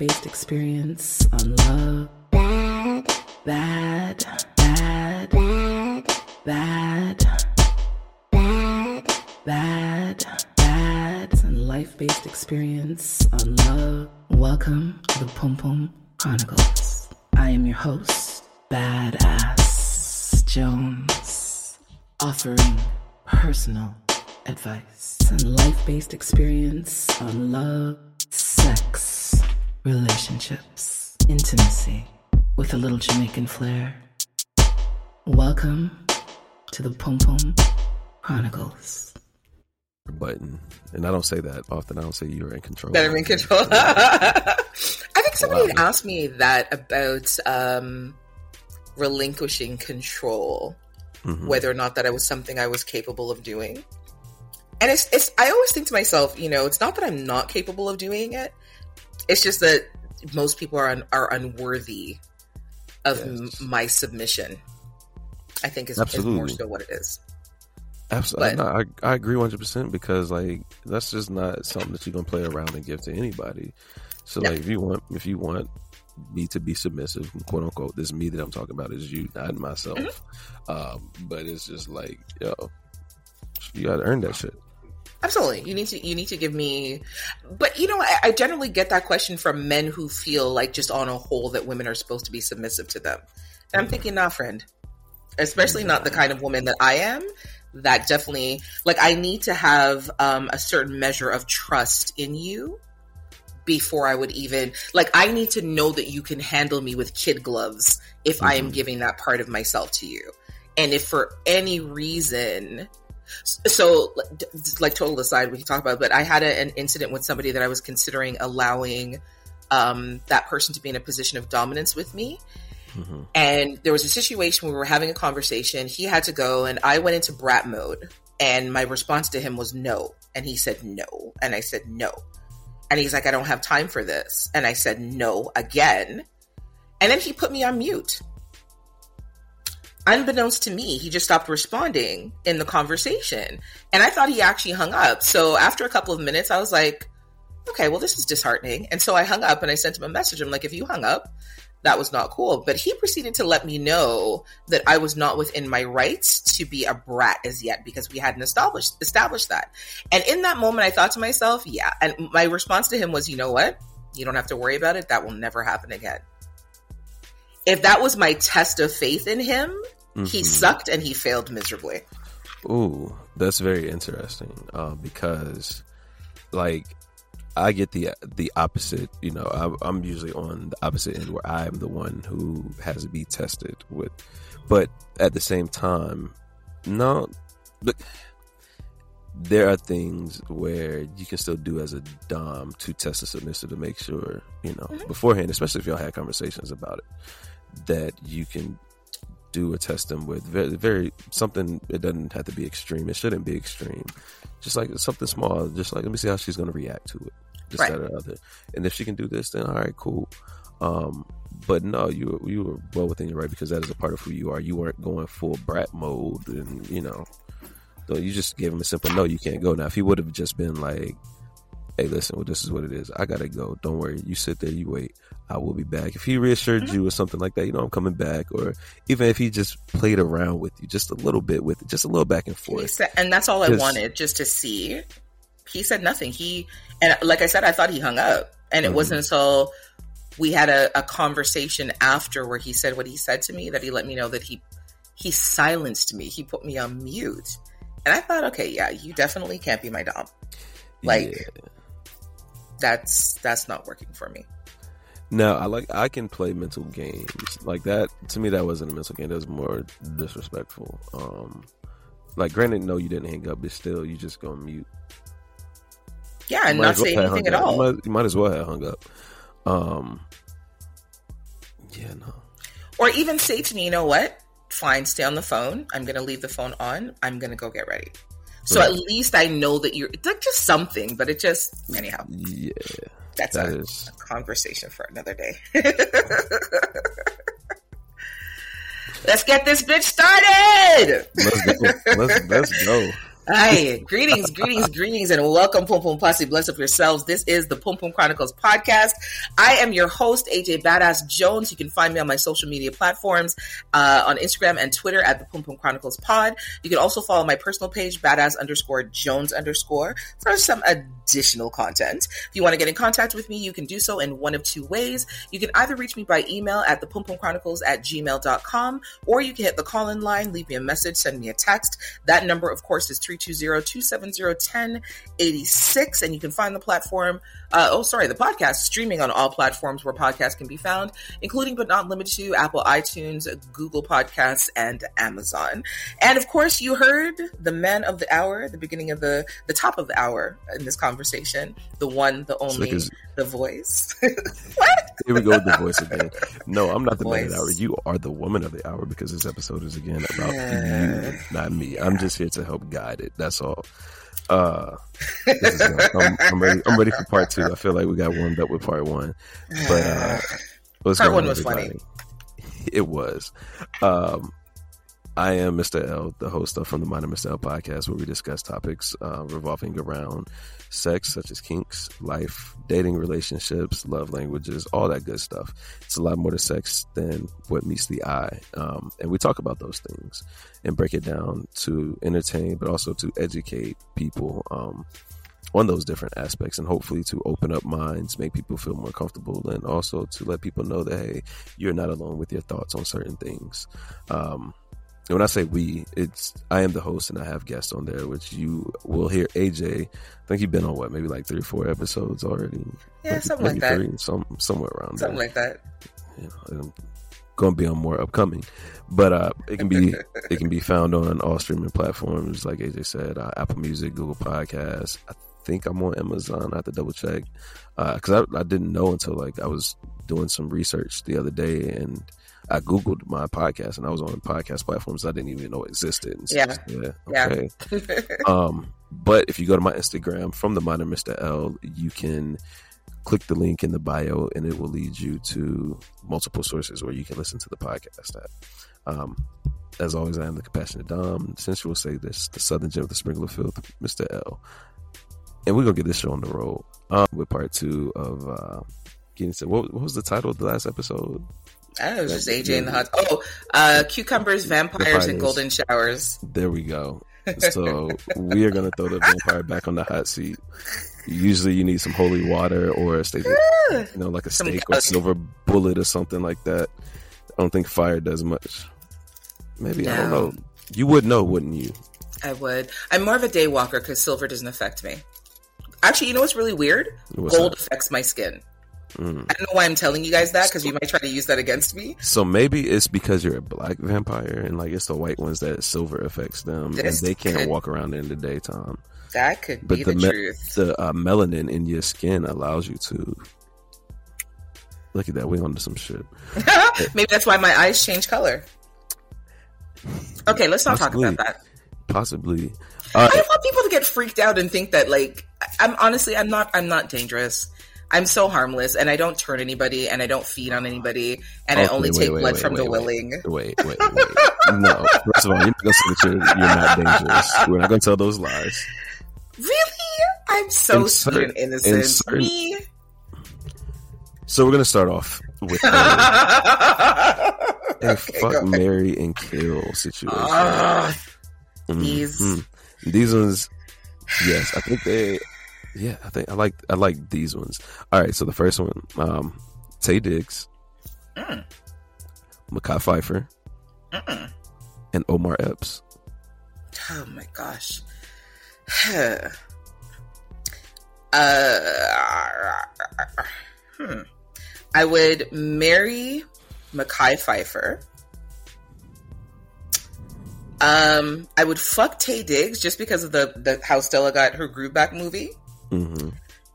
based experience on love. Bad. Bad. Bad. Bad. Bad. Bad. Bad. Bad. And life based experience on love. Welcome to the Pum Pum Chronicles. I am your host, Badass Jones, offering personal advice and life based experience on love, sex, relationships, intimacy with a little Jamaican flair. Welcome to the Pum Pum Chronicles. Button, and I don't say that often. I don't say you're in control. That I'm in control. I think somebody wow. asked me that about um, relinquishing control, mm-hmm. whether or not that it was something I was capable of doing and it's it's I always think to myself, you know, it's not that I'm not capable of doing it. It's just that most people are un, are unworthy of yes. m- my submission. I think is, is, more so what it is. Absolutely, but, no, I I agree one hundred percent because like that's just not something that you're gonna play around and give to anybody. So no. like if you want if you want me to be submissive, quote unquote, this me that I'm talking about is you, not myself. Mm-hmm. Um, but it's just like yo, you gotta earn that shit. Absolutely. You need to you need to give me but you know, I, I, generally get that question from men who feel like just on a whole that women are supposed to be submissive to them. And I'm thinking, nah, friend. Especially not the kind of woman that I am. That definitely like I need to have um, a certain measure of trust in you before I would even like I need to know that you can handle me with kid gloves if mm-hmm. I am mm-hmm. giving that part of myself to you. And if for any reason so, like total aside, we can talk about. It, but I had a, an incident with somebody that I was considering allowing um, that person to be in a position of dominance with me. Mm-hmm. And there was a situation where we were having a conversation. He had to go, and I went into brat mode. And my response to him was no. And he said no. And I said no. And he's like, I don't have time for this. And I said no again. And then he put me on mute unbeknownst to me, he just stopped responding in the conversation. And I thought he actually hung up. So after a couple of minutes, I was like, okay, well, this is disheartening. And so I hung up and I sent him a message. I'm like, if you hung up, that was not cool. But he proceeded to let me know that I was not within my rights to be a brat as yet because we hadn't established established that. And in that moment, I thought to myself, yeah. And my response to him was, you know what? You don't have to worry about it. That will never happen again if that was my test of faith in him, mm-hmm. he sucked and he failed miserably. Ooh, that's very interesting uh, because, like, I get the the opposite. You know, I, I'm usually on the opposite end where I am the one who has to be tested with, but at the same time, no, but there are things where you can still do as a dom to test a submissive to make sure you know mm-hmm. beforehand, especially if y'all had conversations about it that you can do a test them with. Very, very something. It doesn't have to be extreme. It shouldn't be extreme. Just like something small. Just like let me see how she's going to react to it. Just right. that or other. And if she can do this, then all right, cool. Um, but no, you you were well within your right because that is a part of who you are. You weren't going full brat mode, and you know, so you just gave him a simple no. You can't go now. If he would have just been like, hey, listen, well, this is what it is. I gotta go. Don't worry. You sit there, you wait. I will be back. If he reassured mm-hmm. you or something like that, you know, I'm coming back. Or even if he just played around with you just a little bit with it, just a little back and forth. Said, and that's all I wanted, just to see. He said nothing. He, and like I said, I thought he hung up. And it mm-hmm. wasn't until we had a, a conversation after where he said what he said to me that he let me know that he, he silenced me. He put me on mute. And I thought, okay, yeah, you definitely can't be my dom. Like, yeah that's that's not working for me. No, I like I can play mental games like that. To me, that wasn't a mental game. That was more disrespectful. Um, like, granted, no, you didn't hang up, but still, you just go mute. Yeah, and not well say anything at all. You might, you might, as well have hung up. Um, yeah, no. Or even say to me, you know what? Fine, stay on the phone. I'm going to leave the phone on. I'm going to go get ready. So right. at least I know that you're it's like just something, but it just anyhow. Yeah. That's that a, is... a conversation for another day. Let's get this bitch started. Let's go. Let's, let's go. Hi, greetings, greetings, greetings, and welcome, Pum Pum Posse. Bless up yourselves. This is the Pum Pum Chronicles podcast. I am your host, AJ Badass Jones. You can find me on my social media platforms uh, on Instagram and Twitter at the Pum Pum Chronicles Pod. You can also follow my personal page, Badass underscore Jones underscore, for some additional content. If you want to get in contact with me, you can do so in one of two ways. You can either reach me by email at the Pum Pum Chronicles at gmail.com, or you can hit the call in line, leave me a message, send me a text. That number, of course, is 320-270-1086 and you can find the platform uh, oh sorry the podcast streaming on all platforms where podcasts can be found including but not limited to apple itunes google podcasts and amazon. And of course you heard the man of the hour the beginning of the the top of the hour in this conversation the one the only the voice. What? Here we go with the voice again. No i'm not the, the man of the hour. You are the woman of the hour because this episode is again about you not me. I'm just here to help guide it. That's all. Uh, is, I'm, I'm, ready. I'm ready for part two. I feel like we got warmed up with part one, but uh, part one was funny. It was. Um, I am Mr. L, the host of From the Mind of Mr. L podcast, where we discuss topics uh, revolving around sex, such as kinks, life, dating, relationships, love languages, all that good stuff. It's a lot more to sex than what meets the eye. Um, and we talk about those things and break it down to entertain, but also to educate people um, on those different aspects and hopefully to open up minds, make people feel more comfortable, and also to let people know that, hey, you're not alone with your thoughts on certain things. Um, and when I say we, it's I am the host and I have guests on there, which you will hear. AJ, I think you've been on what, maybe like three or four episodes already. Yeah, maybe, something maybe like three, that. Some somewhere around something there. like that. You know, I'm going to be on more upcoming, but uh, it can be it can be found on all streaming platforms, like AJ said, uh, Apple Music, Google Podcasts. I think I'm on Amazon. I have to double check because uh, I, I didn't know until like I was doing some research the other day and I googled my podcast and I was on podcast platforms I didn't even know existed. yeah, yeah, okay. Yeah. um, but if you go to my Instagram from the mind of Mr. L, you can click the link in the bio and it will lead you to multiple sources where you can listen to the podcast at. Um, as always, I am the compassionate Dom, sensual say this, the Southern Gem of the Sprinkler Field, Mr. L. And we're gonna get this show on the road um, with part two of uh, getting. What, what was the title of the last episode? I know, it was just AJ in the hot. Oh, uh, cucumbers, vampires, and golden showers. There we go. So we are gonna throw the vampire back on the hot seat. Usually, you need some holy water or a stake, you know, like a stake or silver bullet or something like that. I don't think fire does much. Maybe no. I don't know. You would know, wouldn't you? I would. I'm more of a day walker because silver doesn't affect me. Actually, you know what's really weird? What's Gold that? affects my skin. Mm. I don't know why I'm telling you guys that because you might try to use that against me. So maybe it's because you're a black vampire and like it's the white ones that silver affects them this and they can't could, walk around in the daytime. That could but be the, the me- truth. The uh, melanin in your skin allows you to. Look at that. We onto some shit. maybe that's why my eyes change color. Okay, let's not Possibly. talk about that. Possibly. Uh, I don't want people to get freaked out and think that like I'm honestly I'm not I'm not dangerous. I'm so harmless and I don't turn anybody and I don't feed on anybody and okay, I only wait, take wait, blood wait, from the willing. Wait, wait, wait. no, first of all, you're not going to say that you're, you're, not dangerous. We're not going to tell those lies. Really? I'm so in sweet and innocent. Me? So we're going to start off with a, a okay, fuck, Mary, and kill situation. Uh, mm-hmm. These. These ones, yes, I think they yeah, I think I like I like these ones. All right, so the first one, um, Taye Diggs, mm. Mekhi Phifer, Mm-mm. and Omar Epps. Oh my gosh. uh, hmm. I would marry Mekhi Phifer. Um, I would fuck Taye Diggs just because of the the how Stella got her groove back movie. Mm-hmm.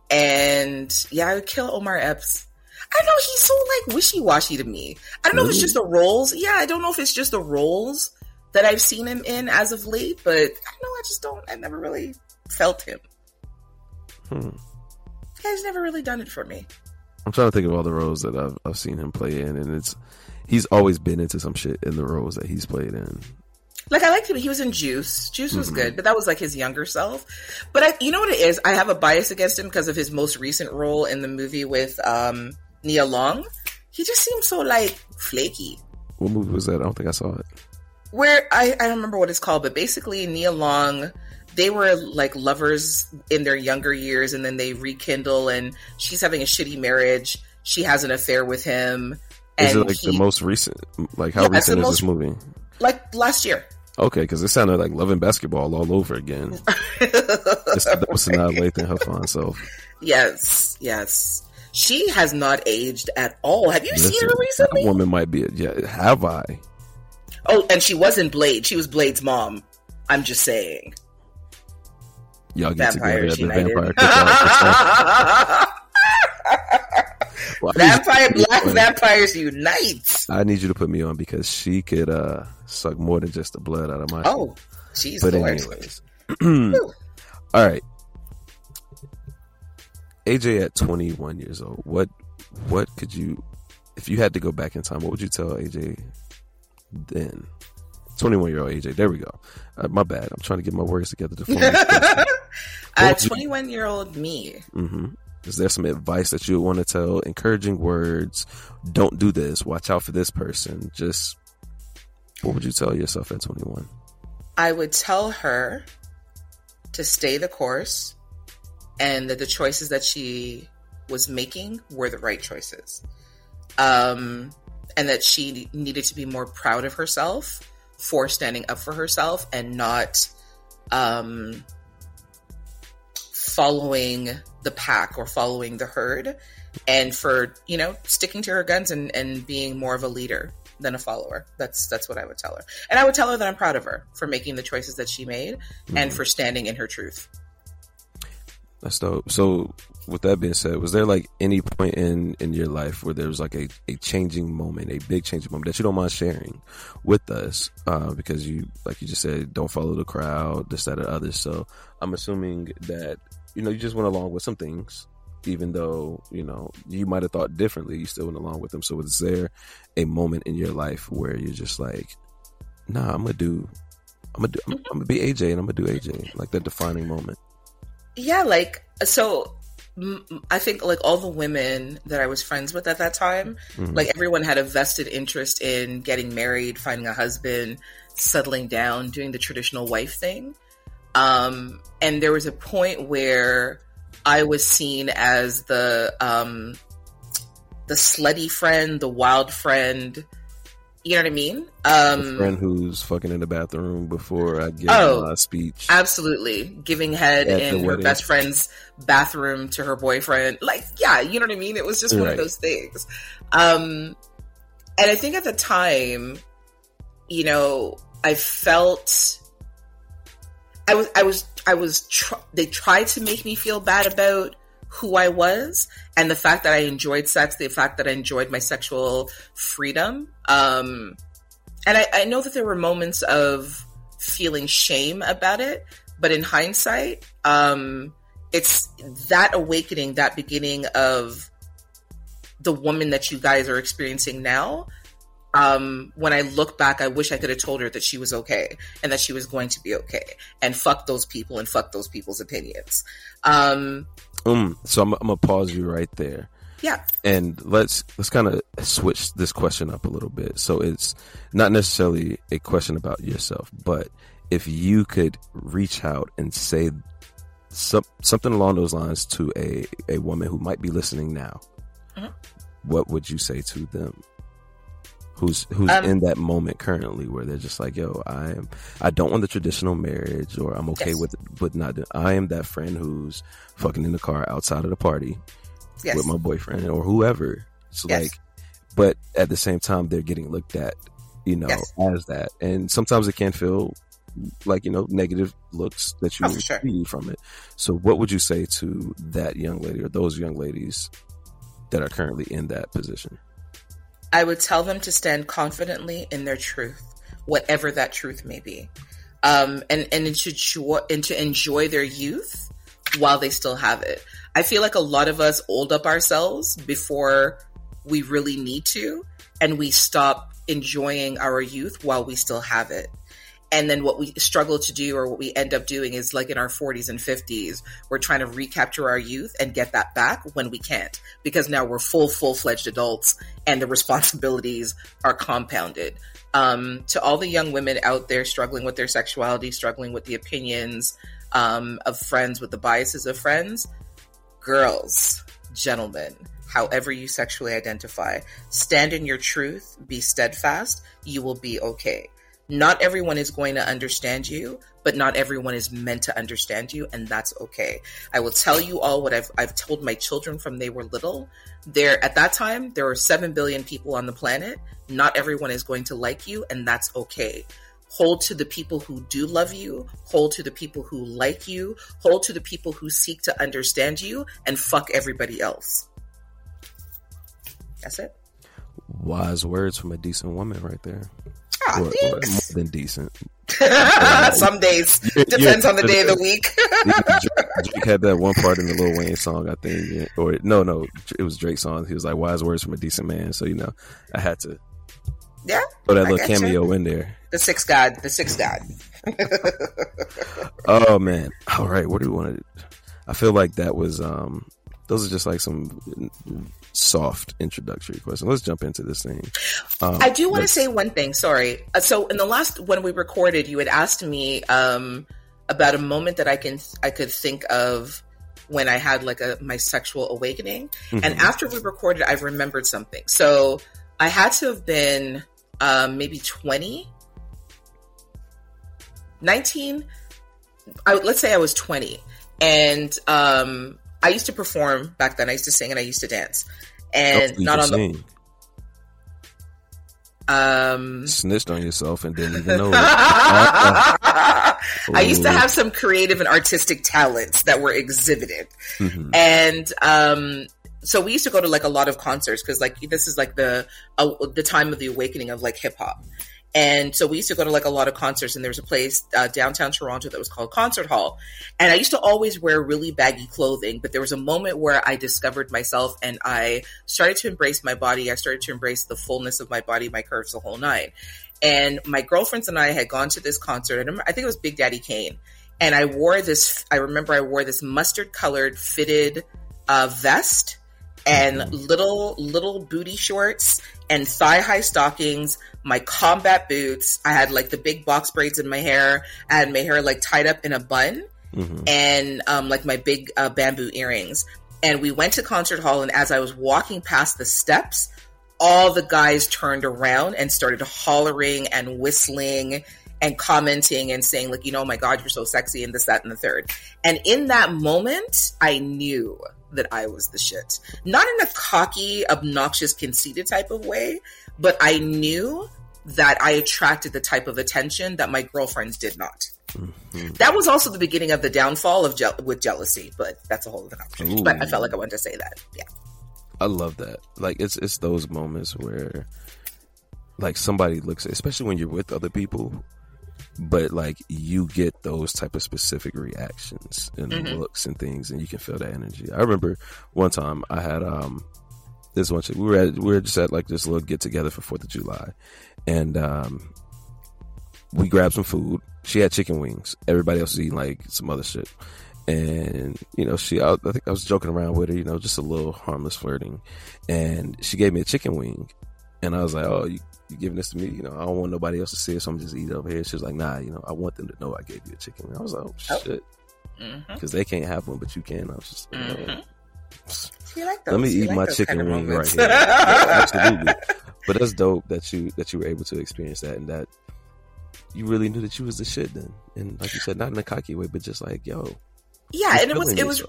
And yeah, I would kill Omar Epps. I don't know, he's so like wishy washy to me. I don't know if it's just the roles. Yeah, I don't know if it's just the roles that I've seen him in as of late, but I don't know, I just don't, I never really felt him. Hmm. He's never really done it for me. I'm trying to think of all the roles that I've, I've seen him play in, and it's he's always been into some shit in the roles that he's played in. Like I liked him. He was in Juice. Juice was Mhm. good, but that was like his younger self. But I, you know what it is? I have a bias against him because of his most recent role in the movie with um, Nia Long. He just seems so like flaky. What movie was that? I don't think I saw it. Where I, I don't remember what it's called, but basically Nia Long, they were like lovers in their younger years, and then they rekindle, and she's having a shitty marriage. She has an affair with him. Is it like he- the most recent? Like how Yeah, recent is this movie? like last year? Okay, because it sounded like loving basketball all over again. It's, that was Sanaa Lathan her fine self. Yes, yes. She has not aged at all. Have you seen her recently? That woman might be. A, yeah, have I? Oh, and she wasn't Blade. She was Blade's mom. I'm just saying. Y'all get Vampires together at the vampire. Well, I need you to Vampire, black vampires unite. I need you to put me on because she could uh suck more than just the blood out of my. Oh, she's but anyways, all right. AJ at 21 years old. What what could you if you had to go back in time, what would you tell AJ then? 21 year old AJ. There we go. Uh, my bad. I'm trying to get my words together to form. Uh, 21 year old me. hmm Is there some advice that you want to tell? Encouraging words. Don't do this. Watch out for this person. Just what would you tell yourself at 21? I would tell her to stay the course and that the choices that she was making were the right choices. Um, and that she needed to be more proud of herself for standing up for herself and not um, following the pack or following the herd and for you know sticking to her guns and, and being more of a leader than a follower that's that's what i would tell her and i would tell her that i'm proud of her for making the choices that she made and for standing in her truth That's dope. So, with that being said, was there like any point in in your life where there was like a, a changing moment, a big changing moment that you don't mind sharing with us? Uh, because you, like you just said, don't follow the crowd, this, that, or other. So, I'm assuming that you know you just went along with some things, even though you know you might have thought differently. You still went along with them. So, was there a moment in your life where you're just like, Nah, I'm gonna do, I'm gonna do, I'm, I'm gonna be AJ, and I'm gonna do AJ, like that defining moment. yeah like so I think like all the women that i was friends with at that time Mhm. like everyone had a vested interest in getting married finding a husband settling down doing the traditional wife thing um and there was a point where i was seen as the um the slutty friend the wild friend you know what i mean um friend who's fucking in the bathroom before I give Oh, my speech. Absolutely. Giving head At in her wedding. best friend's bathroom to her boyfriend. Like, yeah, you know what I mean? It was just one Right. of those things. Um, and I think at the time, you know, I felt I was, I was, I was, tr- they tried to make me feel bad about who I was and the fact that I enjoyed sex, the fact that I enjoyed my sexual freedom. Um, and I, I know that there were moments of feeling shame about it, but in hindsight, um, it's that awakening, that beginning of the woman that you guys are experiencing now. Um, when I look back, I wish I could have told her that she was okay and that she was going to be okay and fuck those people and fuck those people's opinions. Um, Um, so I'm, I'm gonna pause you right there, yeah. and let's let's kind of switch this question up a little bit. So it's not necessarily a question about yourself, but if you could reach out and say some, something along those lines to a a woman who might be listening now, Mhm. what would you say to them? Who's who's Um, in that moment currently where they're just like, yo, I am I don't want the traditional marriage or I'm okay Yes. with but not I am that friend who's fucking in the car outside of the party Yes. with my boyfriend or whoever. It's Yes. like but at the same time they're getting looked at, you know, as that. And sometimes it can feel like, you know, negative looks that you Oh, sure. receive from it. So what would you say to that young lady or those young ladies that are currently in that position? I would tell them to stand confidently in their truth, whatever that truth may be, um, and and to enjoy, and to enjoy their youth while they still have it. I feel like a lot of us old up ourselves before we really need to, and we stop enjoying our youth while we still have it. And then what we struggle to do or what we end up doing is like in our 40s and 50s, we're trying to recapture our youth and get that back when we can't because now we're full, full fledged adults and the responsibilities are compounded. Um, to all the young women out there struggling with their sexuality, struggling with the opinions um, of friends, with the biases of friends, girls, gentlemen, however you sexually identify, stand in your truth, be steadfast, you will be okay. Not everyone is going to understand you, but not everyone is meant to understand you, and that's okay. I will tell you all what I've I've told my children from they were little. There at that time, there were seven billion people on the planet. Not everyone is going to like you, and that's okay. Hold to the people who do love you, hold to the people who like you, hold to the people who seek to understand you, and fuck everybody else. That's it. Wise words from a decent woman right there. Ah, or- or more than decent. Um, Some days depends yeah. on the day of the uh, week. Drake, Drake had that one part in the Lil Wayne song, I think, or no, no, it was Drake's song. He was like, "Wise words from a decent man." So you know, I had to yeah, throw that I little cameo in there. the sixth god, the sixth god. Oh man! All right, what do we want to? I feel like that was. um Those are just like some soft introductory questions. Let's jump into this thing. Um, I do want to say one thing. Sorry. Uh, so in the last when we recorded, you had asked me um, about a moment that I can I could think of when I had like a my sexual awakening. And Mhm. after we recorded, I've remembered something. So I had to have been um, maybe 20, 19. I, let's say I was 20. And um, I used to perform back then. I used to sing and I used to dance. And Oh, not on the sing. um snitched on yourself and didn't even know. I used to have some creative and artistic talents that were exhibited. Mhm. And um so we used to go to like a lot of concerts because like this is like the uh, the time of the awakening of like hip hop. And so we used to go to like a lot of concerts, and there was a place uh, downtown Toronto that was called Concert Hall. And I used to always wear really baggy clothing, but there was a moment where I discovered myself and I started to embrace my body. I started to embrace the fullness of my body, my curves, the whole nine. And my girlfriends and I had gone to this concert. I, I think it was Big Daddy Kane. And I wore this, I remember I wore this mustard colored fitted uh, vest and little, little booty shorts and thigh high stockings, my combat boots. I had like the big box braids in my hair. I had my hair like tied up in a bun Mhm. and um, like my big uh, bamboo earrings. And we went to concert hall, and as I was walking past the steps, all the guys turned around and started hollering and whistling and commenting and saying like, you know, oh my God, you're so sexy and this, that, and the third. And in that moment, I knew that I was the shit. Not in a cocky, obnoxious, conceited type of way, but I knew that I attracted the type of attention that my girlfriends did not. Mhm. That was also the beginning of the downfall of je- with jealousy, but that's a whole other conversation. But I felt like I wanted to say that. Yeah. I love that. Like it's it's those moments where like somebody looks especially when you're with other people but like you get those type of specific reactions and Mhm. looks and things and you can feel that energy. I remember one time I had um this one chick we were at we were just at like this little get together for 4th of July and um we grabbed some food. She had chicken wings. Everybody else was eating like some other shit. And you know, she I, I think I was joking around with her, you know, just a little harmless flirting. And she gave me a chicken wing, and I was like, "Oh, you, you giving this to me? You know, I don't want nobody else to see it, so I'm just eat it over here." She was like, "Nah, you know, I want them to know I gave you a chicken." wing. I was like, "Oh Oh. shit," Mm-hmm. because they can't have one, but you can. I was just, like, Mhm. man. You like? Let me You eat like my chicken kind of wing right here. Yeah, absolutely. But that's dope that you that you were able to experience that and that you really knew that you was the shit then. And like you said, not in a cocky way, but just like, yo, yeah, and it was it was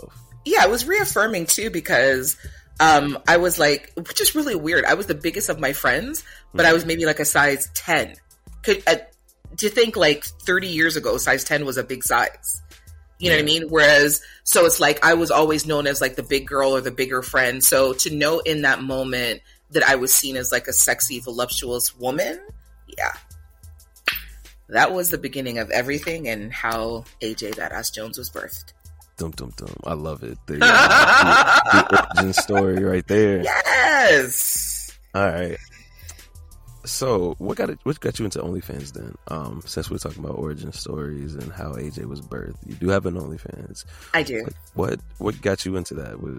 yeah, it was reaffirming too because um I was like, which is really weird. I was the biggest of my friends, but I was maybe like a size ten. Could uh, to think like thirty years ago, size ten was a big size. You know what I mean? Whereas, so it's like I was always known as like the big girl or the bigger friend. So to know in that moment that I was seen as like a sexy, voluptuous woman, yeah. That was the beginning of everything and how AJ Badass Jones was birthed. Dum dum dum. I love it. The, the, the origin story right there. Yes. All right. So what got it, what got you into OnlyFans then? Um, since we're talking about origin stories and how AJ was birthed, you do have an OnlyFans. I do. Like, what what got you into that? Was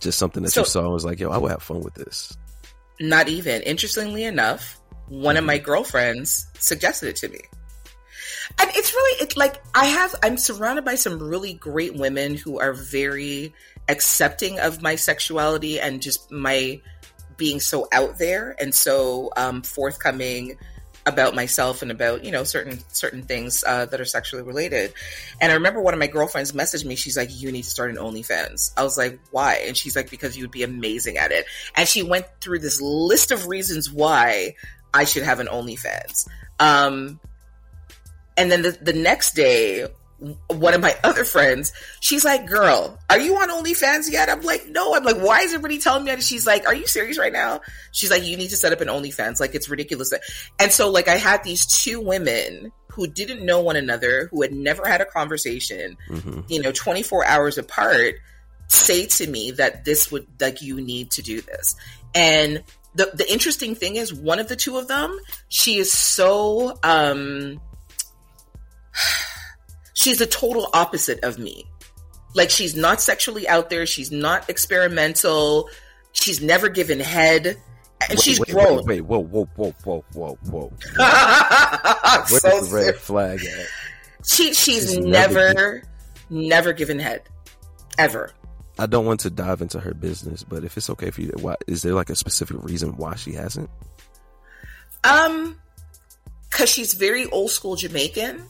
just something that So- you saw and was like, yo, I would have fun with this. Not even. Interestingly enough, one of my girlfriends suggested it to me. And really it's like I have I'm surrounded by some really great women who are very accepting of my sexuality and just my being so out there and so um, forthcoming about myself and about you know certain certain things uh, that are sexually related. And I remember one of my girlfriends messaged me. She's like, "You need to start an OnlyFans." I was like, "Why?" And she's like, "Because you would be amazing at it." And she went through this list of reasons why I should have an OnlyFans. Um, and then the, the next day, one of my other friends, she's like, "Girl, are you on OnlyFans yet?" I'm like, "No." I'm like, "Why is everybody telling me?" that?" She's like, "Are you serious right now?" She's like, "You need to set up an OnlyFans. Like, it's ridiculous." And so, like, I had these two women who didn't know one another, who had never had a conversation, hmm you know, 24 hours apart, say to me that this would like you need to do this. And the the interesting thing is, one of the two of them, she is so um she's the total opposite of me. Like she's not sexually out there, she's not experimental, she's never given head, and she's wait, grown. Wait, wait, whoa, whoa, whoa, whoa, whoa, whoa. Where's so the red flag at? She she's, She's never never never, given head. Ever. I don't want to dive into her business, but if it's okay for you, why is there like a specific reason why she hasn't? Um cuz she's very old school Jamaican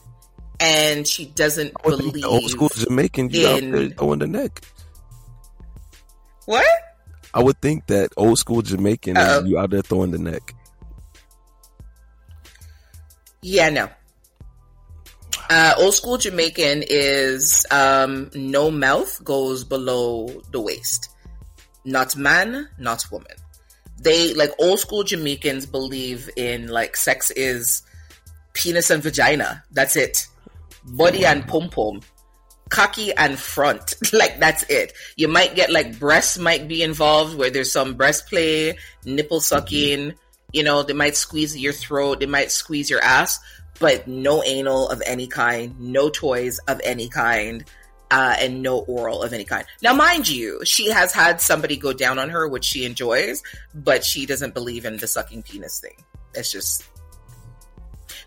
and she doesn't believe old school Jamaican, you out there throwing the neck. What? I would think that old school Jamaican Uh-oh. is you out there throwing the neck. Yeah, no. Uh, old school Jamaican is um, no mouth goes below the waist. Not man, not woman. They like old school Jamaicans believe in like sex is penis and vagina. That's it. Body and pom pom. Cocky and front. like that's it. You might get like breasts might be involved where there's some breast play, nipple sucking. You know, they might squeeze your throat, they might squeeze your ass, but no anal of any kind, no toys of any kind, uh, and no oral of any kind. Now, mind you, she has had somebody go down on her, which she enjoys, but she doesn't believe in the sucking penis thing. It's just.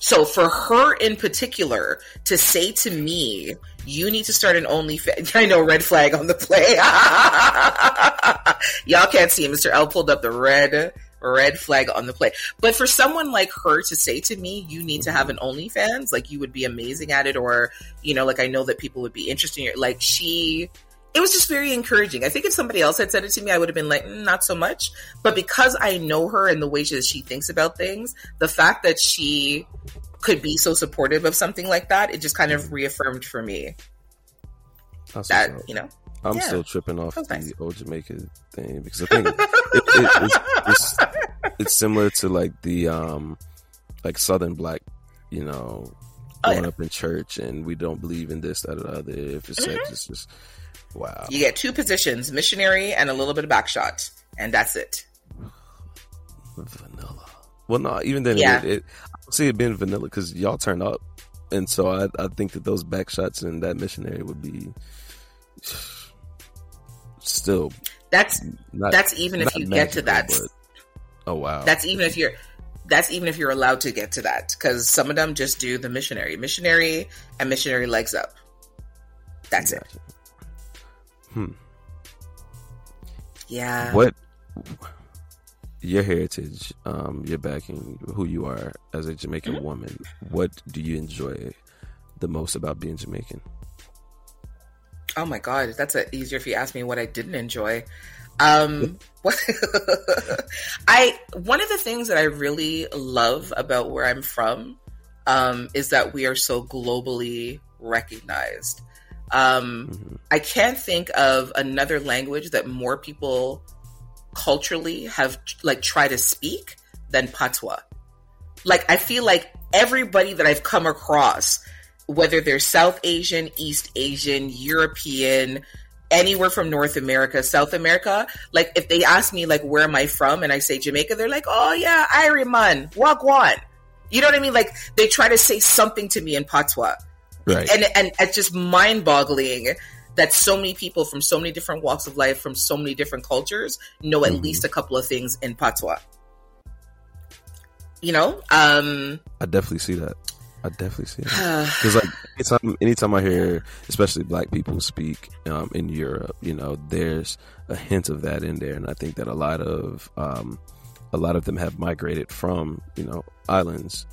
So for her in particular to say to me, you need to start an OnlyFans. I know red flag on the play. Y'all can't see it. Mr. L pulled up the red red flag on the play. But for someone like her to say to me, you need to have an OnlyFans, like you would be amazing at it, or you know, like I know that people would be interested in it. Like she, it was just very encouraging. I think if somebody else had said it to me, I would have been like, "Mm, not so much. But because I know her and the way she, she thinks about things, the fact that she could be so supportive of something like that, it just kind of reaffirmed for me That's that you know. I'm yeah. still tripping off That the nice. old Jamaica thing because I think it, it, it's, it's, it's similar to like the um like Southern black, you know, Oh, growing yeah. up in church and we don't believe in this, that, or the other. If it's Mm-hmm. sex, it's just wow. You get two positions, missionary and a little bit of backshot, and that's it. Vanilla. Well, no, even then, Yeah. it, it, I don't see it being vanilla because y'all turn up, and so I, I think that those backshots and that missionary would be still That's not. that's even if you get to that. but- oh wow, That's even if you're that's even if you're allowed to get to that because some of them just do the missionary, missionary, and missionary legs up. That's it. Hmm. Yeah. What your heritage, um, your backing, who you are as a Jamaican Mm-hmm. woman. What do you enjoy the most about being Jamaican? Oh my god, that's a, easier if you ask me what I didn't enjoy. Um, I one of the things that I really love about where I'm from um, is that we are so globally recognized. Um, Mhm. I can't think of another language that more people culturally have like try to speak than patois. Like I feel like everybody that I've come across, whether they're South Asian, East Asian, European, anywhere from North America, South America. Like if they ask me like where am I from and I say Jamaica, they're like, "Oh yeah, Irie Wagwan." You know what I mean? Like they try to say something to me in patois. Right. And and it's just mind-boggling that so many people from so many different walks of life from so many different cultures know at Mhm. least a couple of things in patois. You know? Um I definitely see that. I definitely see that. Because like anytime, anytime I hear, especially black people speak um, in Europe, you know, there's a hint of that in there, and I think that a lot of um, a lot of them have migrated from you know islands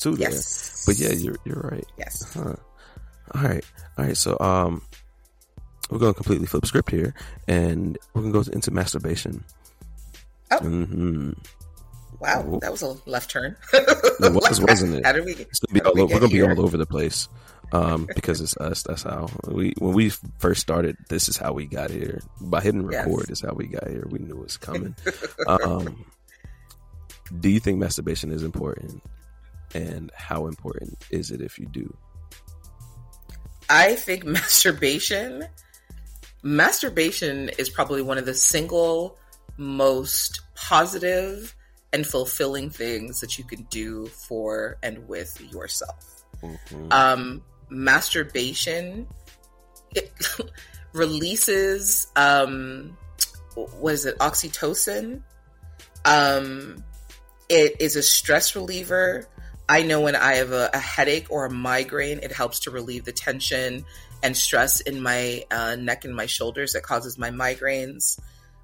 to there. But yeah, you're you're right. Yes. Huh. All right, all right. So um, we're gonna completely flip script here, and we're gonna go into masturbation. Oh. hmm Wow, Oh. that was a left turn. It was, wasn't it? How did we? It's gonna be How did all we over, we're gonna be all over the place um, because it's us. That's how we when we first started. This is how we got here. By hitting Yes. record is how we got here. We knew it was coming. um, do you think masturbation is important, and how important is it if you do? I think masturbation masturbation is probably one of the single most positive and fulfilling things that you can do for and with yourself. Mhm. Um masturbation it releases um what is it oxytocin um it is a stress reliever I know when I have a, a headache or a migraine, it helps to relieve the tension and stress in my uh, neck and my shoulders that causes my migraines.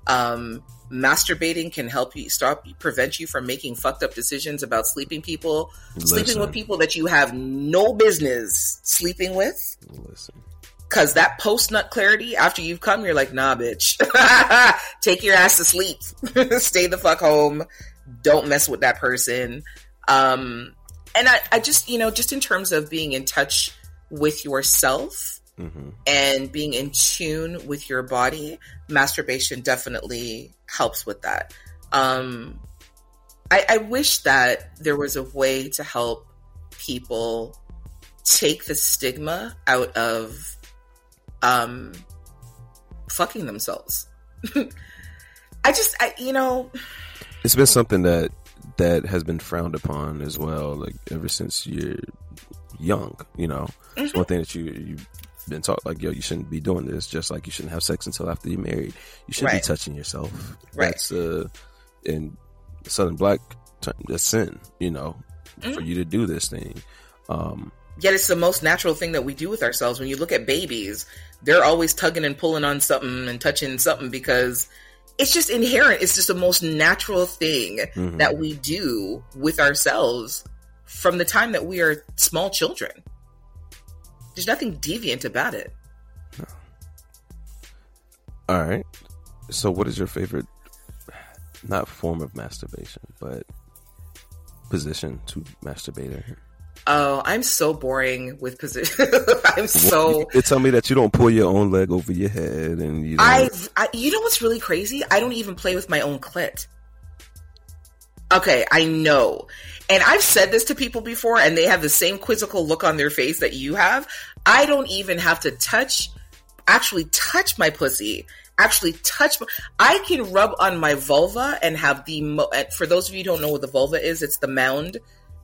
Um, masturbating can help you stop prevent you from making fucked up decisions about sleeping people, sleeping with people that you have no business sleeping with. Listen, Cause that post nut clarity after you've come, you're like, nah, bitch, take your ass to sleep, stay the fuck home, don't mess with that person. Um, and I, I just, you know, just in terms of being in touch with yourself hmm and being in tune with your body, masturbation definitely helps with that. Um, I, I wish that there was a way to help people take the stigma out of um, fucking themselves. I just, I, you know, it's been something that that has been frowned upon as well. Like ever since you're young, you know, it's Mhm. one thing that you you've been taught like yo, you shouldn't be doing this. Just like you shouldn't have sex until after you're married. You shouldn't Right. be touching yourself. Right. That's uh, in Southern Black term, that's sin. You know, Mm-hmm. for you to do this thing. Um, Yet it's the most natural thing that we do with ourselves. When you look at babies, they're always tugging and pulling on something and touching something because it's just inherent. It's just the most natural thing mhm. that we do with ourselves from the time that we are small children. There's nothing deviant about it. No. All right. So, what is your favorite, not form of masturbation, but position to masturbate in? Oh, I'm so boring with position. I'm so. You tell me that you don't pull your own leg over your head, and you. I've, I, you know what's really crazy? I don't even play with my own clit. Okay, I know. And I've said this to people before, and they have the same quizzical look on their face that you have. I don't even have to touch, actually touch my pussy. Actually touch. My, I can rub on my vulva and have the. Mo- for those of you who don't know what the vulva is, it's the mound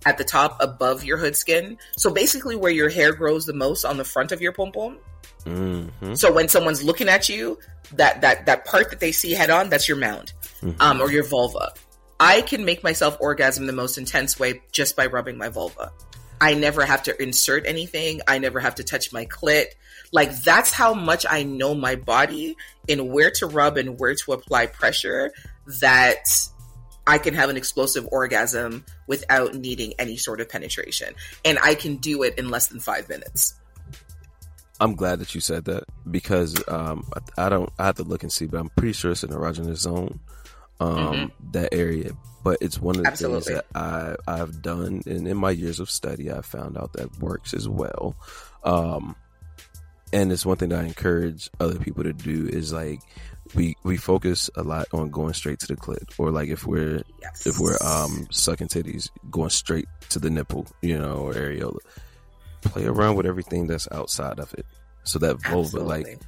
at the top above your hood skin. So basically, where your hair grows the most on the front of your pom pom. Mhm. So when someone's looking at you, that that that part that they see head on, that's your mound, Mhm. um, or your vulva. I can make myself orgasm the most intense way just by rubbing my vulva. I never have to insert anything. I never have to touch my clit. Like that's how much I know my body and where to rub and where to apply pressure that I can have an explosive orgasm without needing any sort of penetration. And I can do it in less than five minutes. I'm glad that you said that because um, I, I don't. I have to look and see, but I'm pretty sure it's an erogenous zone. Um, that area, but it's one of the Mm-hmm. Absolutely. things that I I've done, and in my years of study, I found out that works as well. Um, and it's one thing that I encourage other people to do is like we we focus a lot on going straight to the clit, or like if we're Yes. if we're um sucking titties, going straight to the nipple, you know, or areola. Play around with everything that's outside of it. So that vulva, like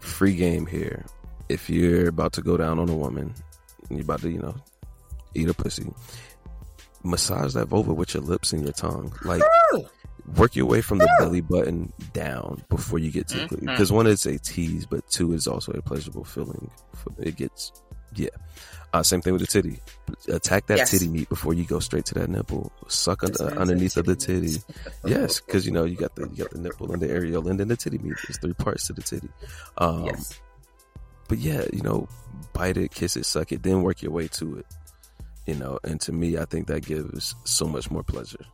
free game here. If you're about to go down on a woman, and you're about to, you know, eat a pussy, massage that vulva with your lips and your tongue. Like, work your way from the belly button down before you get to Mhm. because one it's a tease, but two is also a pleasurable feeling. It gets yeah. Uh, same thing with the titty. Attack that Yes. titty meat before you go straight to that nipple. Suck un- This underneath of the titty titty. yes, because you know you got the you got the nipple and the areola and then the titty meat. There's three parts to the titty. Um, yes. but yeah, you know, bite it, kiss it, suck it, then work your way to it. You know, and to me, I think that gives so much more pleasure.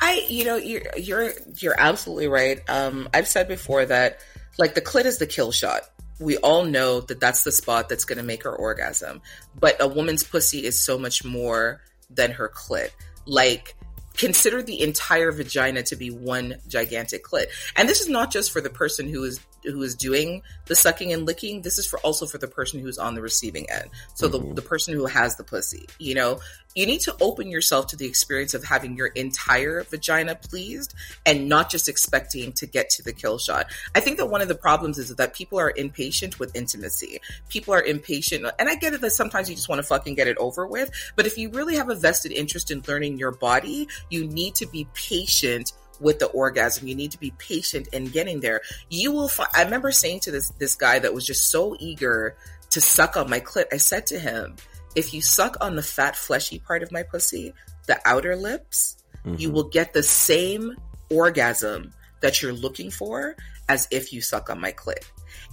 I, you know, you're you're you're absolutely right. Um, I've said before that like the clit is the kill shot. We all know that that's the spot that's going to make her orgasm. But a woman's pussy is so much more than her clit. Like consider the entire vagina to be one gigantic clit. And this is not just for the person who is who is doing the sucking and licking. This is for also for the person who's on the receiving end. So the, Mhm. the person who has the pussy, you know, you need to open yourself to the experience of having your entire vagina pleased and not just expecting to get to the kill shot. I think that one of the problems is that people are impatient with intimacy. People are impatient, and I get it that sometimes you just want to fucking get it over with. But if you really have a vested interest in learning your body, you need to be patient with the orgasm. You need to be patient in getting there. You will find. I remember saying to this this guy that was just so eager to suck on my clit. I said to him, "If you suck on the fat, fleshy part of my pussy, the outer lips, you Mhm. will get the same orgasm that you're looking for as if you suck on my clit."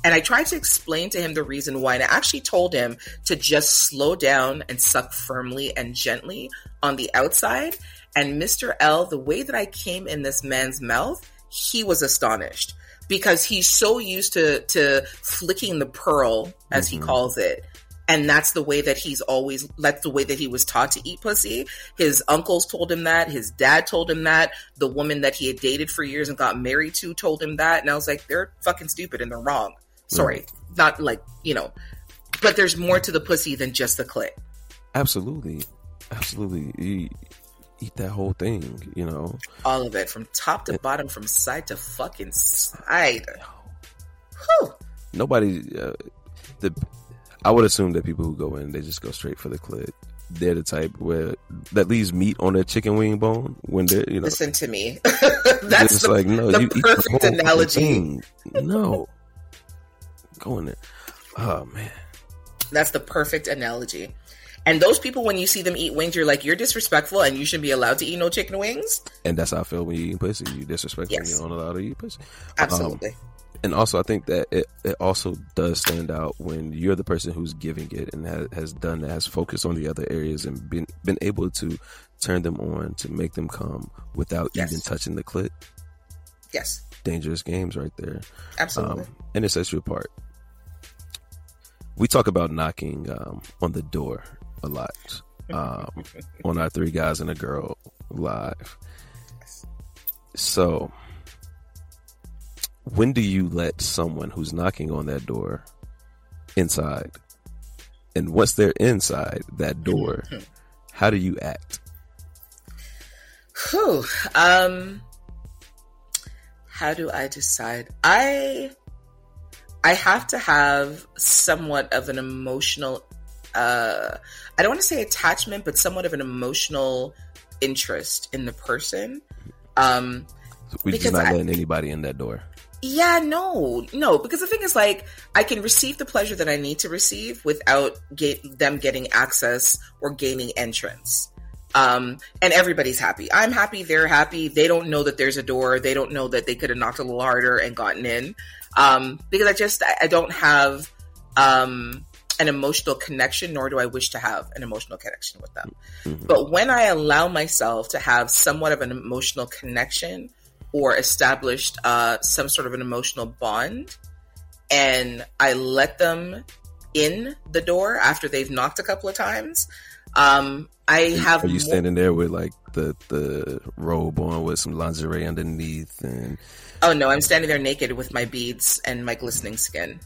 And I tried to explain to him the reason why, and I actually told him to just slow down and suck firmly and gently on the outside. And Mr. L, the way that I came in this man's mouth, he was astonished because he's so used to to flicking the pearl, as he Mhm. calls it. And that's the way that he's always, that's the way that he was taught to eat pussy. His uncles told him that. His dad told him that. The woman that he had dated for years and got married to told him that. And I was like, they're fucking stupid and they're wrong. Sorry. Not like, you know, but there's more to the pussy than just the clit. Absolutely, absolutely. Eat that whole thing. You know, All of it from top to bottom, from side to fucking side. Whew. nobody. Uh, the I would assume that people who go in, they just go straight for the clit. They're the type where that leaves meat on their chicken wing bone when they're you know. Listen to me. That's the, like no, the you eat the perfect analogy. No, go in there. Oh man, That's the perfect analogy. And those people, when you see them eat wings, you're like, you're disrespectful and you shouldn't be allowed to eat no chicken wings. and that's how I feel when you eat pussy. You disrespectful Yes. you don't allow to eat pussy. Absolutely. and also I think that it, it also does stand out when you're the person who's giving it and has, has done that, has focused on the other areas and been been able to turn them on to make them come without Yes. even touching the clit. yes, Dangerous games right there. absolutely. Um, and it sets you apart. We talk about knocking um, on the door a lot um, on our three guys and a girl live. So, when do you let someone who's knocking on that door inside? And once they're inside that door, how do you act? Whew. Um, how do I decide? I I have to have somewhat of an emotional. Uh, I don't want to say attachment, but somewhat of an emotional interest in the person. Um, We just not I- letting anybody in that door. Yeah, no, no, because the thing is, like, I can receive the pleasure that I need to receive without ga- them getting access or gaining entrance. Um, and everybody's happy. I'm happy. They're happy. They don't know that there's a door. They don't know that they could have knocked a little harder and gotten in. Um, because I just, I- I don't have, um, an emotional connection, nor do I wish to have an emotional connection with them. Mhm. But when I allow myself to have somewhat of an emotional connection or established uh, some sort of an emotional bond, and I let them in the door after they've knocked a couple of times, um, I have Are you more- standing there with like the the robe on with some lingerie underneath and Oh no, I'm standing there naked with my beads and my glistening skin.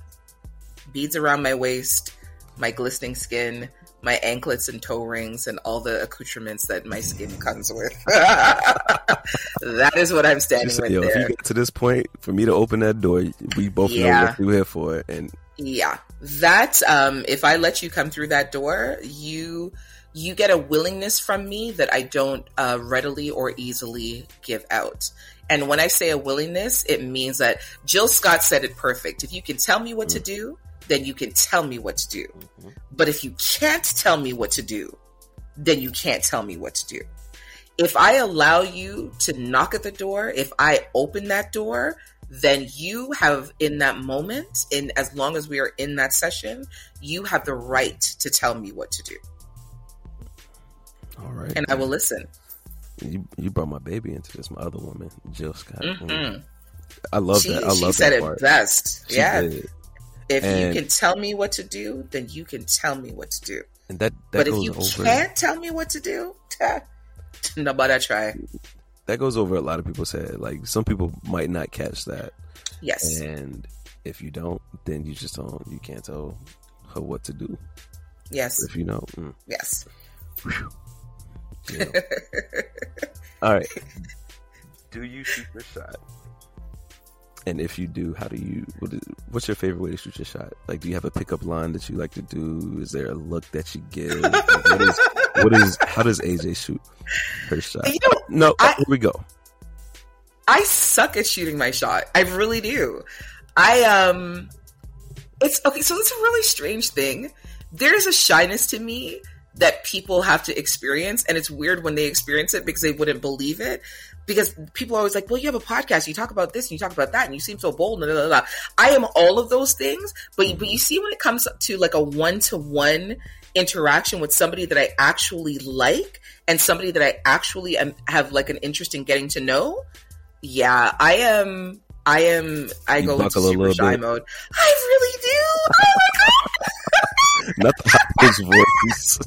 Beads around my waist, my glistening skin, my anklets and toe rings, and all the accoutrements that my skin comes with. that is what I'm standing with "Yo, if you get to this point, for me to open that door, we both know what we're here for." And Yeah, that um, if I let you come through that door, you you get a willingness from me that I don't uh, readily or easily give out. And when I say a willingness, it means that Jill Scott said it perfect. If you can tell me what to do, then you can tell me what to do. But if you can't tell me what to do, then you can't tell me what to do. If I allow you to knock at the door, if I open that door, then you have in that moment, in as long as we are in that session, you have the right to tell me what to do. all right, And I will listen. You you brought my baby into this. My other woman, Jill Scott. Mhm. I love she, that. I she love said that it part. best. She yeah. did. If And- you can tell me what to do, then you can tell me what to do. and that that But if you over. can't tell me what to do, nobody try. That goes over a lot of people's head. Like some people might not catch that, Yes. and if you don't, then you just don't. You can't tell her what to do. Yes. If you know, mm, Yes. you know. All right. Do you shoot your shot? And if you do, how do you? What is, what's your favorite way to shoot your shot? Like, do you have a pickup line that you like to do? Is there a look that you give? Like, what is? What is? How does AJ shoot her shot? You know, No, I- here we go. I suck at shooting my shot. I really do. I um it's okay, so it's a really strange thing. There's a shyness to me that people have to experience and it's weird when they experience it because they wouldn't believe it because people are always like, "Well, you have a podcast, you talk about this, and you talk about that, and you seem so bold." Blah, blah, blah. I am all of those things, but but you mm-hmm. see when it comes to like a one to one interaction with somebody that I actually like and somebody that I actually am, have like an interest in getting to know, yeah, I am. I am. I You go into super shy bit. mode. I really do. Oh my god! Not the highest voice.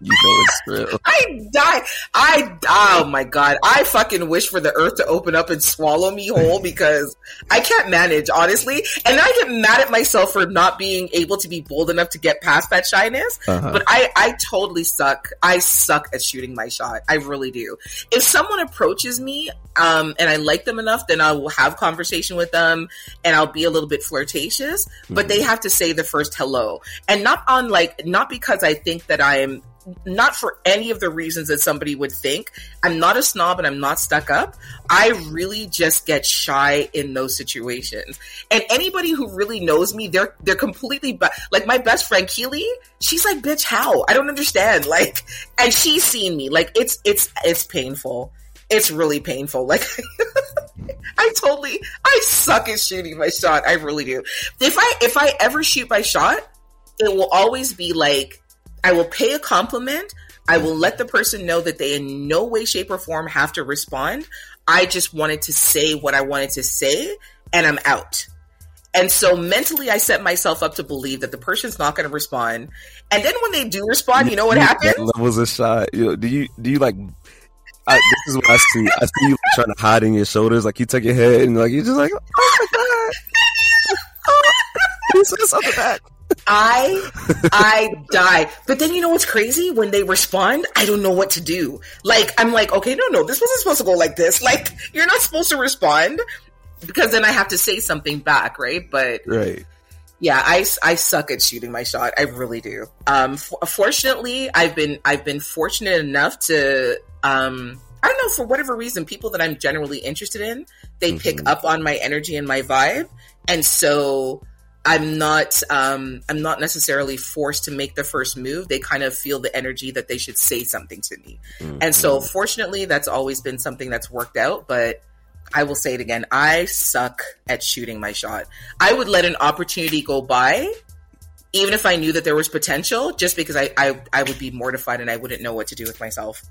You know it's real. I die. I oh my god. I fucking wish for the earth to open up and swallow me whole because I can't manage honestly, and I get mad at myself for not being able to be bold enough to get past that shyness. Uh-huh. But I I totally suck. I suck at shooting my shot. I really do. If someone approaches me um and I like them enough, then I will have conversation with them and I'll be a little bit flirtatious, but they have to say the first hello. And not on like not because I think that I am not for any of the reasons that somebody would think. I'm not a snob and I'm not stuck up. I really just get shy in those situations. And anybody who really knows me, they're they're completely bu- like my best friend Keely. She's like, "Bitch, how? I don't understand." Like, and she's seen me. Like, it's it's it's painful. It's really painful. Like, I totally I suck at shooting my shot. I really do. If I if I ever shoot my shot, it will always be like I will pay a compliment. I will let the person know that they in no way, shape, or form have to respond. I just wanted to say what I wanted to say, and I'm out. And so mentally, I set myself up to believe that the person's not going to respond. And then when they do respond, you know what happens? that Levels of shot. You know, do you do you like? I, this is what I see. I see you trying to hide in your shoulders, like you tuck your head and like you're just like, oh my god, oh, he said something back. I I die. But then you know what's crazy? When they respond, I don't know what to do. Like I'm like, okay, no, no, this wasn't supposed to go like this. Like you're not supposed to respond because then I have to say something back, right? But Right. yeah, I, I suck at shooting my shot. I really do. Um, fortunately, I've been I've been fortunate enough to um, I don't know for whatever reason, people that I'm generally interested in, they pick Mhm. up on my energy and my vibe, and so I'm not um, I'm not necessarily forced to make the first move. They kind of feel the energy that they should say something to me, and so fortunately, that's always been something that's worked out. But I will say it again. I suck at shooting my shot. I would let an opportunity go by, even if I knew that there was potential, just because I, I, I would be mortified and I wouldn't know what to do with myself.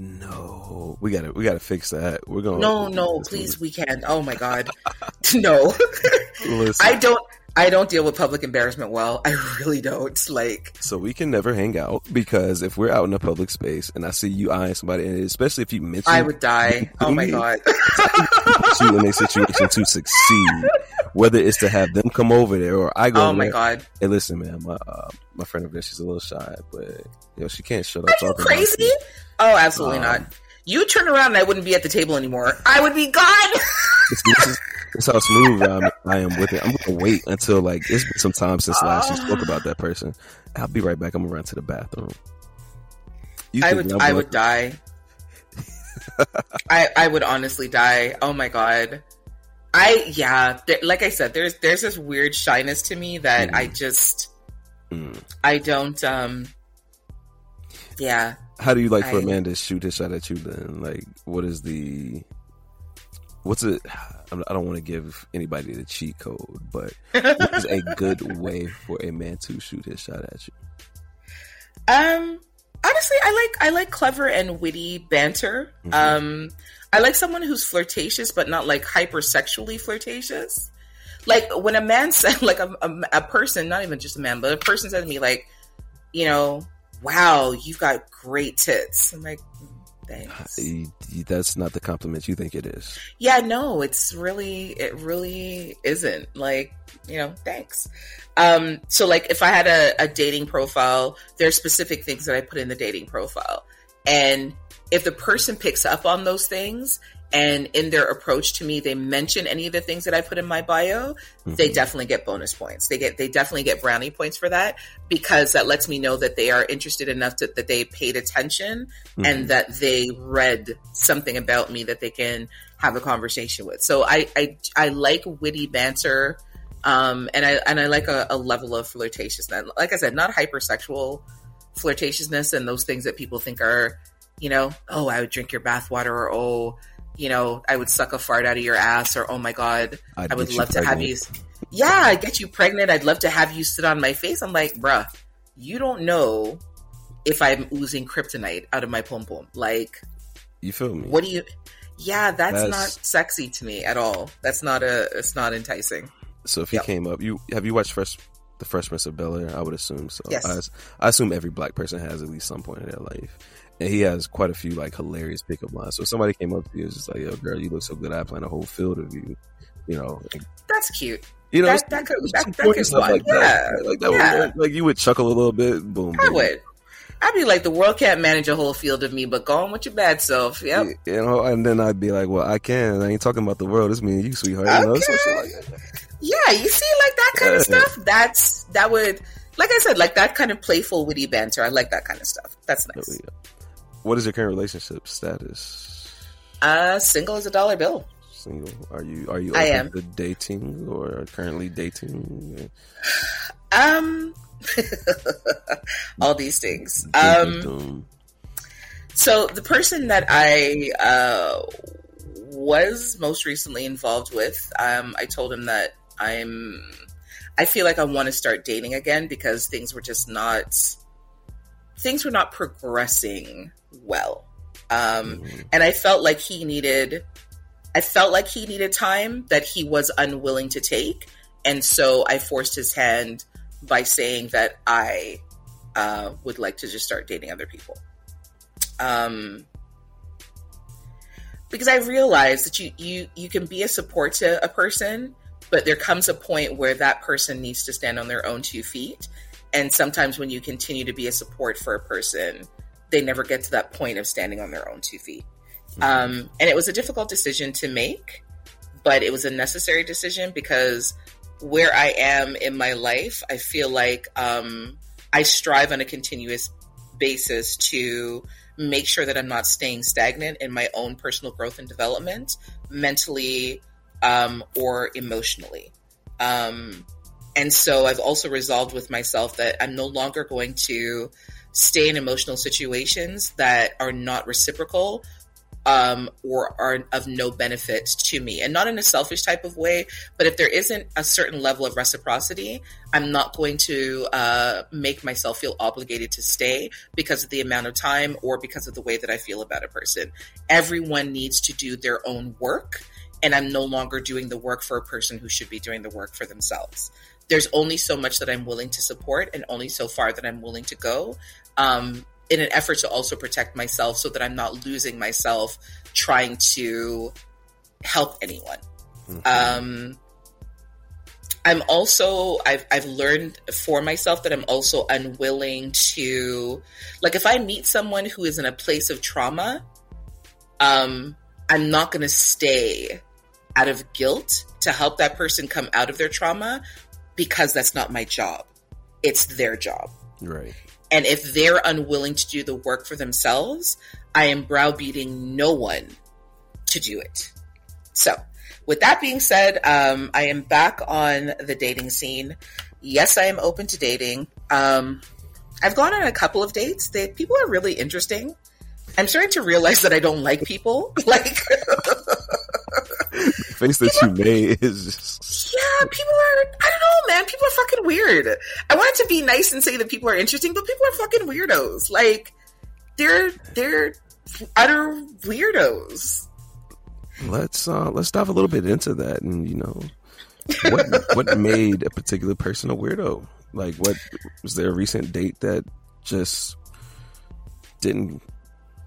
No, we gotta we gotta fix that. We're gonna No, no, please, we can't. Oh my god, no. Listen, I don't. I don't deal with public embarrassment well. I really don't. Like, so we can never hang out because if we're out in a public space and I see you eyeing somebody, and especially if you mention I would die. Oh my god. you in a situation to succeed, whether it's to have them come over there or I go. Oh my there. god. Hey, listen, man, my uh, my friend over there, she's a little shy, but you know she can't shut up. Are you crazy? Oh, absolutely Um, not. You turn around and I wouldn't be at the table anymore. I would be gone. This, is, this is how smooth I'm, I am with it. I'm gonna wait until like it's been some time since last you spoke about that person. I'll be right back. I'm gonna run to the bathroom. You I would I would die. I I would honestly die. Oh my god. I yeah, th- like I said, there's there's this weird shyness to me that I just Mm. I don't um yeah. How do you like for I- a man to shoot his shot at you? Then, like, what is the what's it? I'm- don't want to give anybody the cheat code, but what is a good way for a man to shoot his shot at you? Um honestly, I like I like clever and witty banter. Mhm. Um I like someone who's flirtatious but not like hypersexually flirtatious. Like when a man said like a, a, a person, not even just a man, but a person said to me like, you know, wow, you've got great tits. I'm like, "Mm, thanks. That's not the compliment you think it is. Yeah, no, it's really it really isn't. Like, you know, thanks. Um, so like if I had a, a dating profile, there are specific things that I put in the dating profile. And if the person picks up on those things and in their approach to me they mention any of the things that I put in my bio, they Mhm. definitely get bonus points. They get they definitely get brownie points for that because that lets me know that they are interested enough to, that they paid attention Mhm. and that they read something about me that they can have a conversation with. So I I, I like witty banter, um, and I and I like a, a level of flirtatiousness. Like I said, not hypersexual flirtatiousness and those things that people think are, you know, oh, I would drink your bathwater, or oh, you know, I would suck a fart out of your ass, or oh my god, I'd I would love to have you. Yeah, I'd get you pregnant. I'd love to have you sit on my face. I'm like, bruh, you don't know if I'm oozing kryptonite out of my pom pom. Like, You feel me? what do you? Yeah, that's, That's- not sexy to me at all. That's not a. It's not enticing. So if he Yep. came up, you have you watched Fresh, the Fresh Prince of Bel Air? I would assume so. Yes. I, I assume every black person has at least some point in their life, and he has quite a few like hilarious pickup lines. So somebody came up to you, it's just like, "Yo, girl, you look so good. I plan a whole field of you." You know, like, That's cute. you know, That- that could- that- that could stuff like that. Yeah. Like that, Yeah. would, like you would chuckle a little bit. Boom. I boom. would. I'd be like, the world can't manage a whole field of me, but go on with your bad self. Yep. You know, and then I'd be like, "Well, I can. I ain't talking about the world. It's me and you, sweetheart." You know, some shit like that. Yeah, you see, like that kind of stuff. That's that would, like I said, like that kind of playful, witty banter. I like that kind of stuff. That's nice. we go. What is your current relationship status? Uh, single as a dollar bill. Single? Are you are you I am. dating or currently dating? Um, all these things. Um, so the person that I uh, was most recently involved with, um, I told him that I'm. I feel like I want to start dating again because things were just not. Things were not progressing well, um, mhm. and I felt like he needed. I felt like he needed time that he was unwilling to take, and so I forced his hand by saying that I uh, would like to just start dating other people. Um, because I realized that you you you can be a support to a person, but there comes a point where that person needs to stand on their own two feet. And sometimes when you continue to be a support for a person, they never get to that point of standing on their own two feet. Um, and it was a difficult decision to make, but it was a necessary decision because where I am in my life, I feel like um, I strive on a continuous basis to make sure that I'm not staying stagnant in my own personal growth and development, mentally um, or emotionally. Um, and so I've also resolved with myself that I'm no longer going to stay in emotional situations that are not reciprocal um, or are of no benefit to me. And not in a selfish type of way, but if there isn't a certain level of reciprocity, I'm not going to uh, make myself feel obligated to stay because of the amount of time or because of the way that I feel about a person. Everyone needs to do their own work, and I'm no longer doing the work for a person who should be doing the work for themselves. There's only so much that I'm willing to support, and only so far that I'm willing to go. Um, in an effort to also protect myself so that I'm not losing myself trying to help anyone. Mhm. Um, I'm also I've I've learned for myself that I'm also unwilling to like if I meet someone who is in a place of trauma, um, I'm not going to stay out of guilt to help that person come out of their trauma because that's not my job. It's their job. Right. And if they're unwilling to do the work for themselves, I am browbeating no one to do it. So, with that being said, um, I am back on the dating scene. Yes, I am open to dating. Um, I've gone on a couple of dates. They, people are really interesting. I'm starting to realize that I don't like people. Like, face that you made is just... yeah, people are. I don't know, man. People are fucking weird. I wanted to be nice and say that people are interesting, but people are fucking weirdos. Like, they're they're utter weirdos. Let's uh let's dive a little bit into that, and you know, what what made a particular person a weirdo? Like, what was there a recent date that just didn't?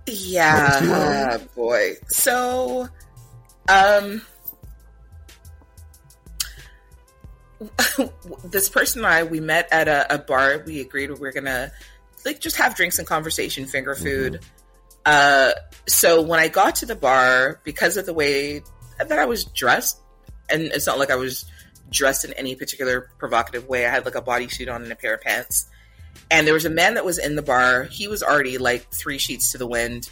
Yeah, boy. So, um, this person and I we met at a, a bar. We agreed we were gonna like just have drinks and conversation, finger food. Mm-hmm. Uh, so when I got to the bar, because of the way that I was dressed, and it's not like I was dressed in any particular provocative way. I had like a bodysuit on and a pair of pants. And there was a man that was in the bar. He was already like three sheets to the wind.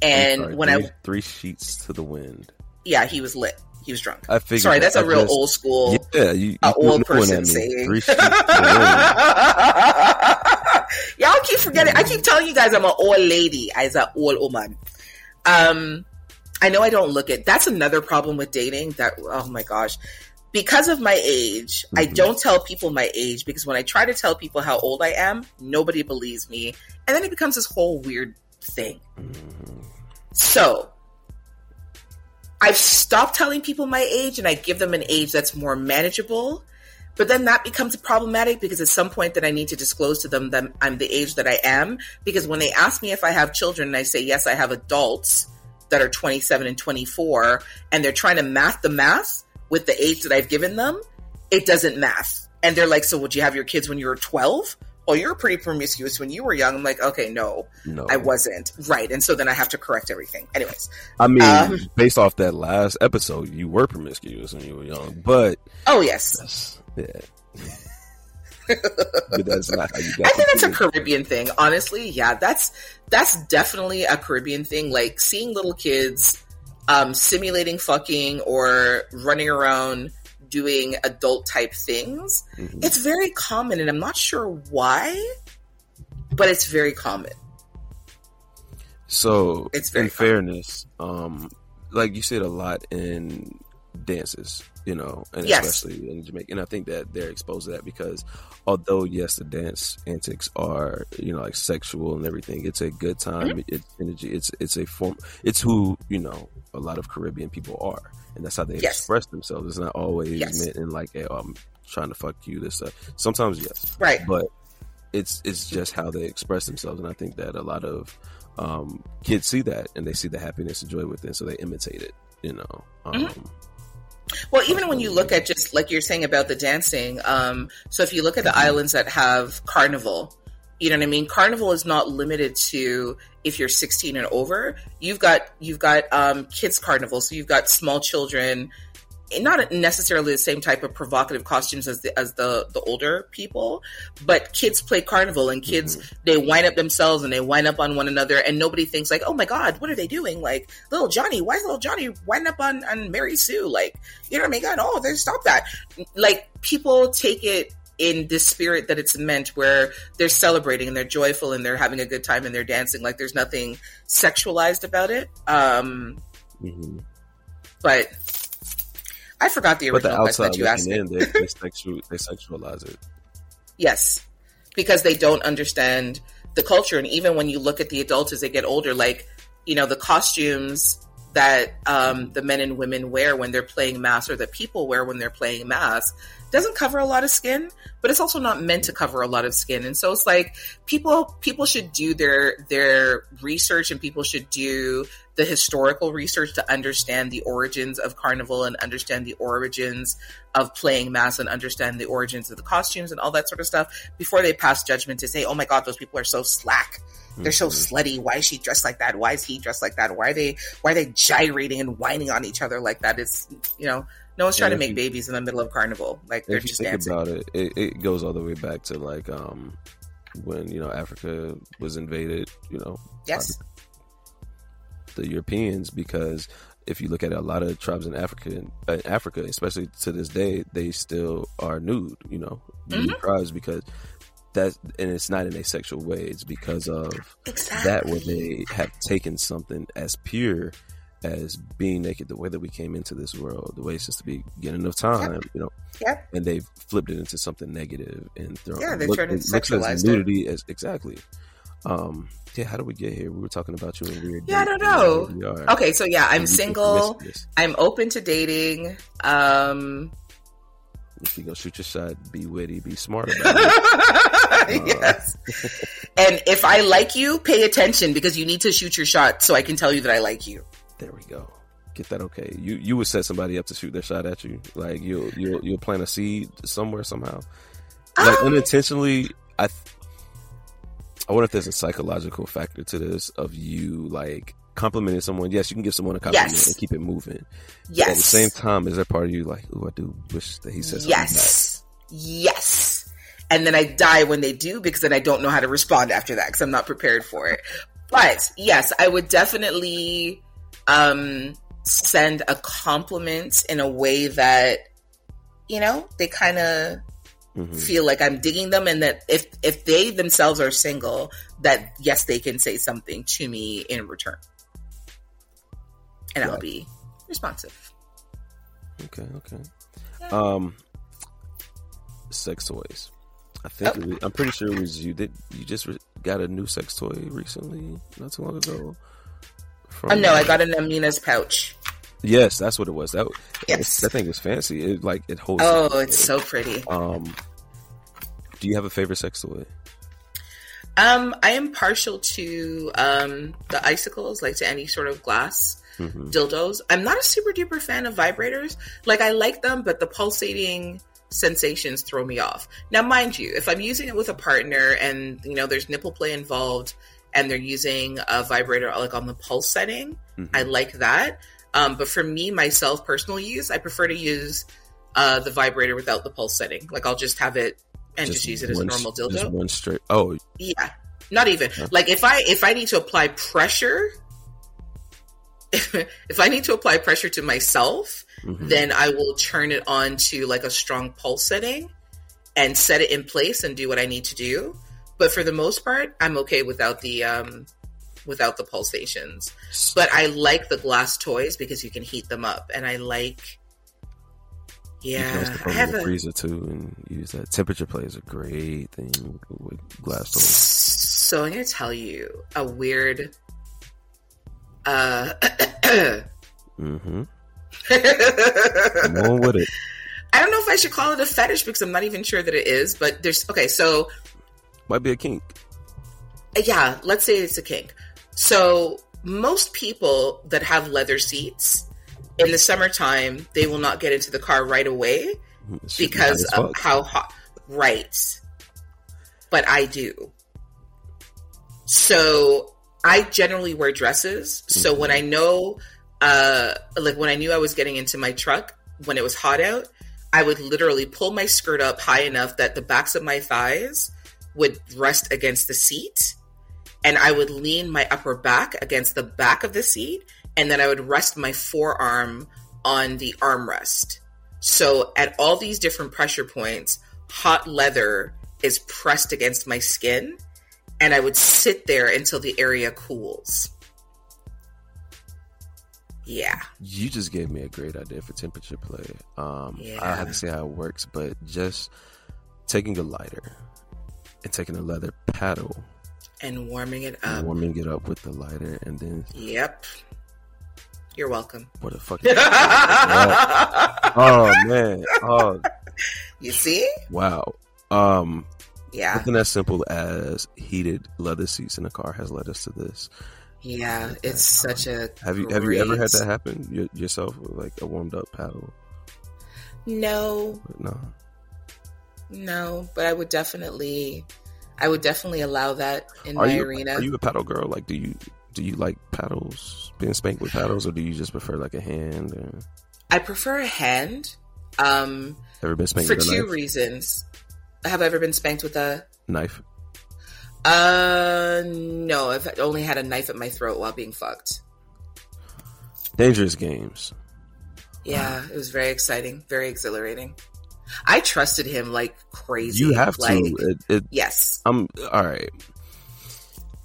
And sorry, when three, I three sheets to the wind. yeah, he was lit. He was drunk. I figured. Sorry, that's a a real old school, Yeah, you, uh, old I person saying. Y'all keep forgetting. I keep telling you guys I'm an old lady. As an old woman. Um, I know I don't look it. That's another problem with dating. That oh my gosh, because of my age, I Mhm. don't tell people my age because when I try to tell people how old I am, nobody believes me, and then it becomes this whole weird thing. Mhm. So I've stopped telling people my age and I give them an age that's more manageable. But then that becomes problematic because at some point that I need to disclose to them that I'm the age that I am. Because when they ask me if I have children and I say, yes, I have adults that are 27 and 24, and they're trying to math the math with the age that I've given them, it doesn't math. And they're like, so would you have your kids when you were 12? Oh, you were pretty promiscuous when you were young. I'm like, okay, no, No, I wasn't. Right. And so then I have to correct everything. Anyways. I mean, Um, based off that last episode, you were promiscuous when you were young, but Oh, yes. yeah. but that's not how you got. I think that's a. Caribbean thing. Honestly, yeah, that's that's definitely a Caribbean thing. Like seeing little kids um, simulating fucking or running around doing adult type things. Mhm. It's very common, and I'm not sure why, but it's very common. So, It's very in fairness, um, like you said a lot in dances, you know, and Yes. especially in Jamaica, and I think that they're exposed to that because although yes, the dance antics are you know like sexual and everything, it's a good time. Mm-hmm. It's energy. It's it's a form. It's who you know a lot of Caribbean people are, and that's how they Yes. express themselves. It's not always Yes. meant in like a um trying to fuck you. This stuff. Sometimes yes, Right. but it's it's just how they express themselves, and I think that a lot of um, kids see that and they see the happiness and joy within, so they imitate it. You know, um, Mm-hmm. Well, even when you look at just like you're saying about the dancing, um, so if you look at the islands that have carnival, you know what I mean. Carnival is not limited to if you're 16 and over. You've got you've got um, kids carnival, so you've got small children, not necessarily the same type of provocative costumes as the as the the older people, but kids play carnival and kids they wind up themselves and they wind up on one another, and nobody thinks like, oh my god, what are they doing? Like little Johnny, why is little Johnny wind up on on Mary Sue? Like you know what I mean? God, oh, they stop that. Like people take it in this spirit that it's meant where they're celebrating and they're joyful and they're having a good time and they're dancing like there's nothing sexualized about it um mhm. but i forgot the but the question outside that you asked me. in, they, they, sexual, they sexualize it. yes. Because they don't understand the culture and even when you look at the adults as they get older like you know the costumes that um, the men and women wear when they're playing mas or that people wear when they're playing mas doesn't cover a lot of skin but it's also not meant to cover a lot of skin. And so it's like people people should do their their research and people should do the historical research to understand the origins of carnival and understand the origins of playing mas and understand the origins of the costumes and all that sort of stuff before they pass judgment to say oh my god those people are so slack They're so Mhm. slutty. Why is she dressed like that? Why is he dressed like that? Why are they why are they gyrating and wining on each other like that? It's you know, no one's trying to make you- babies in the middle of carnival. Like they're just dancing. about it, it, it goes all the way back to like um when you know Africa was invaded, you know, yes. The Europeans because if you look at a lot of tribes in Africa, uh, Africa, especially to this day, they still are nude. You know, Mm-hmm. tribes because that's and it's not in a sexual way. It's because of Exactly. that where they have taken something as pure as being naked, the way that we came into this world, the way it's just to be beginning of time, you know, Yep. and they've flipped it into something negative and thrown Yeah, they look- turned it- it looks as sexualized it. nudity as exactly. Um, yeah, how did we get here? We were talking about you and we were Yeah, I don't know. and here we are. Okay, so yeah, I'm And you think single. I'm open to dating. Um If you go shoot your shot, be witty, be smart about it. yes. and if I like you, pay attention because you need to shoot your shot so I can tell you that I like you. There we go. Get that okay. You you would set somebody up to shoot their shot at you. Like you'll you'll you'll plant a seed somewhere somehow. Like Um, unintentionally, I th- I wonder if there's a psychological factor to this of you like complimenting someone. Yes, you can give someone a compliment Yes. and keep it moving. yes. At the same time, is there part of you like, oh, I do wish that he says something Yes. Yes. And then I die when they do because then I don't know how to respond after that because I'm not prepared for it. But yes, I would definitely um, send a compliment in a way that, you know, they kind of Mhm. feel like I'm digging them and that if if they themselves are single, that yes, they can say something to me in return. And I'll be responsive. Okay, okay. Yeah. Um, sex toys. I think Oh. was- I'm pretty sure it was you. Did you just re- got a new sex toy recently? Not too long ago. From, Oh no, I got an Amina's pouch. Yes, that's what it was. That Yes. that thing is fancy. It like it holds. Oh, it's so pretty. Um, do you have a favorite sex toy? Um, I am partial to um the icicles, like to any sort of glass hmm dildos. I'm not a super duper fan of vibrators. Like I like them, but the pulsating sensations throw me off. Now, mind you, if I'm using it with a partner and you know there's nipple play involved and they're using a vibrator like on the pulse setting, Mhm. I like that. Um, but for me, myself, personal use, I prefer to use uh, the vibrator without the pulse setting. Like I'll just have it and just, use it as a normal dildo. Just one straight. Oh, Yeah, not even Huh? like if I if I need to apply pressure, if I need to apply pressure to myself, mhm. then I will turn it on to like a strong pulse setting and set it in place and do what I need to do. But for the most part, I'm okay without the um without the pulsations. But I like the glass toys because you can heat them up, and I like. You can also Yeah, I have a. freezer too and use that. Temperature play is a great thing with glass toys. So I'm gonna tell you a weird. Uh, Mm-hmm. I Come on with it. I don't know if I should call it a fetish because I'm not even sure that it is. But there's okay. So Might be a kink. yeah, let's say it's a kink. So most people that have leather seats in the summertime, they will not get into the car right away be because of how hot. Right. But I do. So I generally wear dresses. So when I know, uh, like when I knew I was getting into my truck when it was hot out, I would literally pull my skirt up high enough that the backs of my thighs would rest against the seat. And I would lean my upper back against the back of the seat. And then I would rest my forearm on the armrest. So at all these different pressure points, hot leather is pressed against my skin, and I would sit there until the area cools. Yeah. You just gave me a great idea for temperature play. Um, I Yeah. have to see how it works, but just taking a lighter and taking a leather paddle, And warming it up. warming it up with the lighter, and then Yep. You're welcome. what the fuck? oh man! Oh you see? wow! Um, Yeah. something as simple as heated leather seats in a car has led us to this. Yeah. It's such a. Have you have you ever had that happen yourself with like a warmed up paddle? No, No. no, but I would definitely. I would definitely allow that in Are my you arena. are you a paddle girl? Like, do you do you like paddles, being spanked with paddles, or do you just prefer like a hand? Or... I prefer a hand. Um, Ever been spanked for with a two knife? reasons. Have I ever been spanked with a? knife? Uh, no. I've only had a knife at my throat while being fucked. Dangerous games. Yeah, it was very exciting, very exhilarating. I trusted him like crazy. You have like, to. It, it, Yes. I'm all right.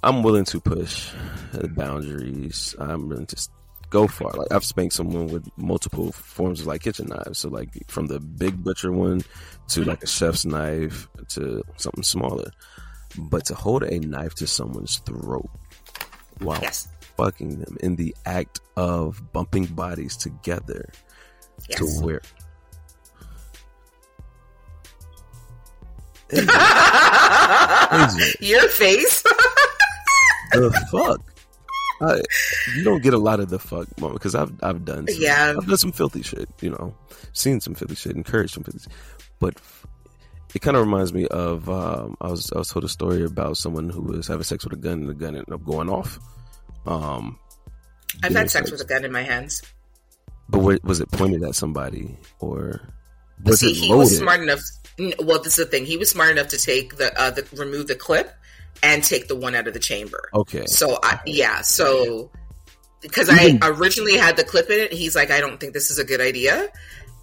I'm willing to push the boundaries. I'm willing to go far. Like I've spanked someone with multiple forms of like kitchen knives. So like from the big butcher one to mm-hmm. like a chef's knife to something smaller. But to hold a knife to someone's throat while Yes. fucking them in the act of bumping bodies together Yes. to where Your face. the fuck? I, you don't get a lot of the fuck moment because I've I've done some, Yeah. I've done some filthy shit you know seen some filthy shit encouraged some filthy shit. but it kind of reminds me of um, I was I was told a story about someone who was having sex with a gun and the gun ended up going off um I've had sex with a gun in my hands. but wa- was it pointed at somebody or was See, it he loaded was smart enough. Well, this is the thing. He was smart enough to take the, uh, the remove the clip and take the one out of the chamber. okay So I, yeah, so because I originally had the clip in it, he's like, I don't think this is a good idea,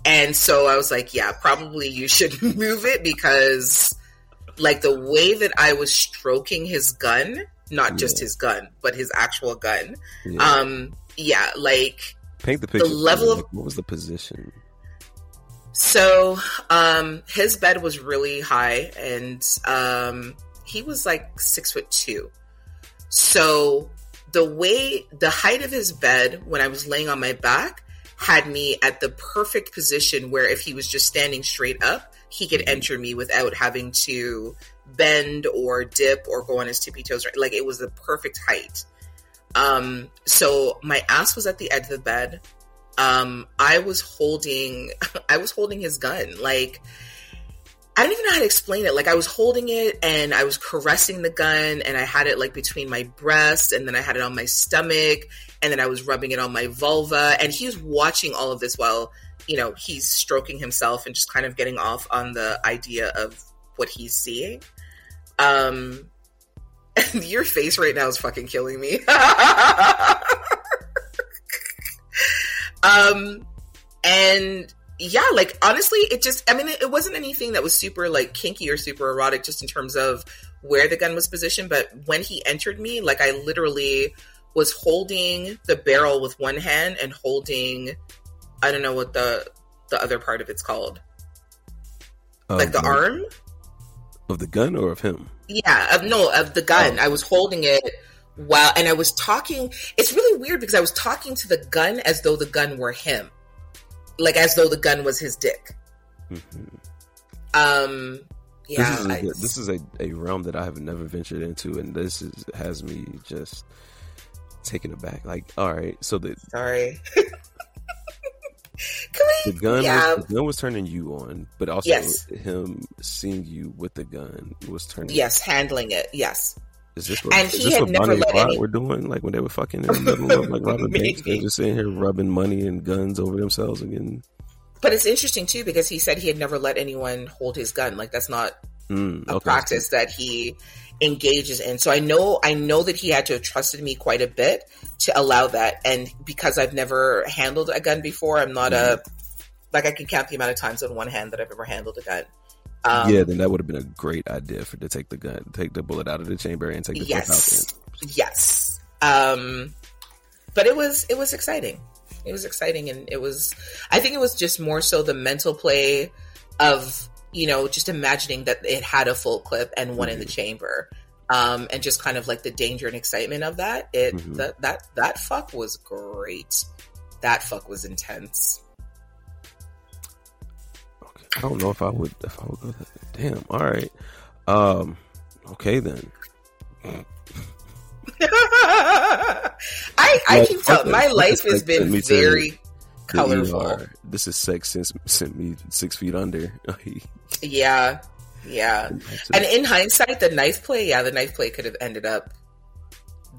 and so I was like, yeah, probably you should move it because, like, the way that I was stroking his gun, not just his gun, but his actual gun, yeah. um, yeah, like paint the picture The level of- like, what was the position So, um, his bed was really high, and um, he was like six foot two. So, the way the height of his bed when I was laying on my back had me at the perfect position where if he was just standing straight up, he could enter me without having to bend or dip or go on his tippy toes. Right, like it was the perfect height. Um, so my ass was at the edge of the bed um i was holding i was holding his gun. Like i don't even know how to explain it. Like i was holding it and i was caressing the gun and i had it like between my breasts and then i had it on my stomach and then i was rubbing it on my vulva. And he was watching all of this while you know he's stroking himself and just kind of getting off on the idea of what he's seeing. Um your face right now is fucking killing me Um, and yeah, like honestly, it just, I mean, it, it wasn't anything that was super like kinky or super erotic just in terms of where the gun was positioned. But when he entered me, like I literally was holding the barrel with one hand and holding, I don't know what the, the other part of it's called, like the arm. of the gun or of him Yeah, of, no, of the gun. Oh. I was holding it while, and I was talking. It's really weird because I was talking to the gun as though the gun were him, like as though the gun was his dick. Mhm. Um, yeah, this is, a, I- this is a, a realm that I have never ventured into, and this is has me just taken aback. Like, all right, so the sorry. Can we? the gun Yeah. was, the gun was turning you on, but also Yes. him seeing you with the gun was turning. Yes, handling it. Yes. Is this what, And is he this had what never Bonnie and Clyde were doing? Like when they were fucking in the middle of like robbing banks, they're just sitting here rubbing money and guns over themselves again. But it's interesting too because he said he had never let anyone hold his gun. Like that's not Mm, a practice that he engages in. So I know I know that he had to have trusted me quite a bit to allow that. And because I've never handled a gun before, I'm not a like I can count the amount of times on one hand that I've ever handled a gun. Um, yeah, then that would have been a great idea for to take the gun, take the bullet out of the chamber, and take the yes, out. yes. Um, but it was it was exciting. It was exciting, and it was. I think it was just more so the mental play of you know just imagining that it had a full clip and one in the chamber, um, and just kind of like the danger and excitement of that. It Mhm. that that that fuck was great. That fuck was intense. I don't know if I would if I would go that. Damn. All right. Um. Okay then. I I keep telling my life has been it. Me too. very colorful. This is sex since sent me six feet under. Yeah. Yeah. And in hindsight, the knife play, yeah, the knife play could have ended up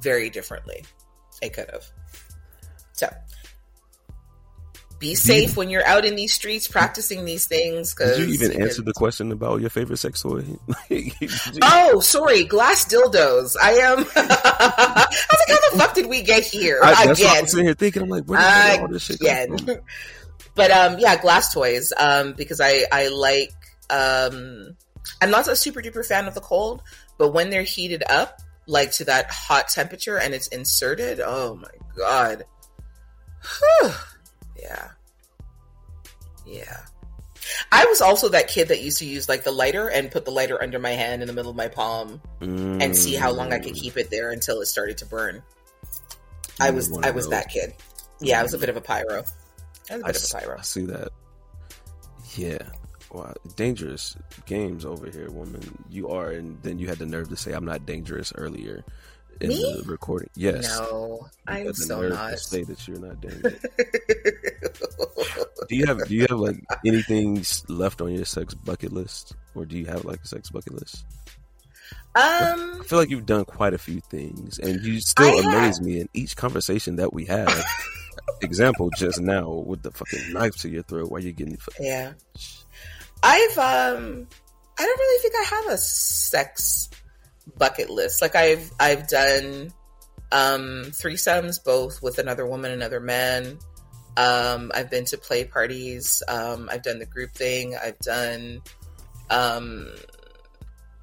very differently. It could have. So be safe when you're out in these streets practicing these things. Cause Did you even answer the question about your favorite sex toy? Oh, sorry, glass dildos. I am. I was like, how the fuck did we get here I, that's again? I'm sitting here thinking. I'm like, where did all this shit come from? But um, yeah, glass toys. Um, because I I like um, I'm not a super duper fan of the cold, but when they're heated up, like to that hot temperature, and it's inserted, oh my god, Whew. yeah, yeah. I was also that kid that used to use like the lighter and put the lighter under my hand in the middle of my palm and see how long I could Mm. keep it there until it started to burn. I was I was that kid. Yeah, I was a bit of a pyro. I was a I, bit s- of a pyro. I see that. Yeah. Wow. Dangerous games over here, woman. You are, and then you had the nerve to say I'm not dangerous earlier in Me? the recording. Yes. No, I'm so not. To say that you're not dangerous. do you have Do you have like anything left on your sex bucket list, or do you have like a sex bucket list? um, I feel like you've done quite a few things, and you still amaze me in each conversation that we have. Example just now with the fucking knife to your throat while you're getting. yeah, I've um, I don't really think I have a sex bucket list. Like I've I've done um threesomes both with another woman, another man. Um, I've been to play parties. Um, I've done the group thing. I've done, um,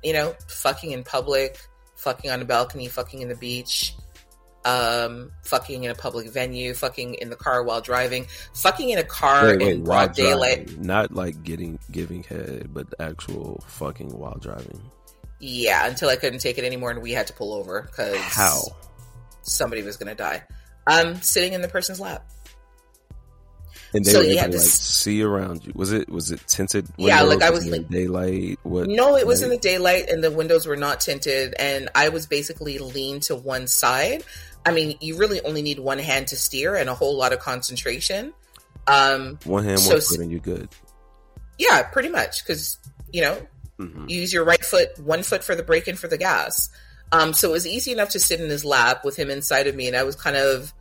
you know, fucking in public, fucking on a balcony, fucking in the beach, um, fucking in a public venue, fucking in the car while driving, fucking in a car Wait, wait, in broad daylight. driving. not like getting giving head, but actual fucking while driving. Yeah, until I couldn't take it anymore and we had to pull over because How? somebody was going to die. Um, sitting in the person's lap. And they So were able to like see around you. Was it was it tinted? Yeah, like. I was, in like- daylight. What? No, it was in the daylight and the windows were not tinted, and I was basically leaned to one side. I mean, you really only need one hand to steer and a whole lot of concentration. Um, one hand, so one foot, and you're good. yeah, pretty much because you know hmm you use your right foot, one foot for the brake and for the gas. Um, so it was easy enough to sit in his lap with him inside of me, and I was kind of,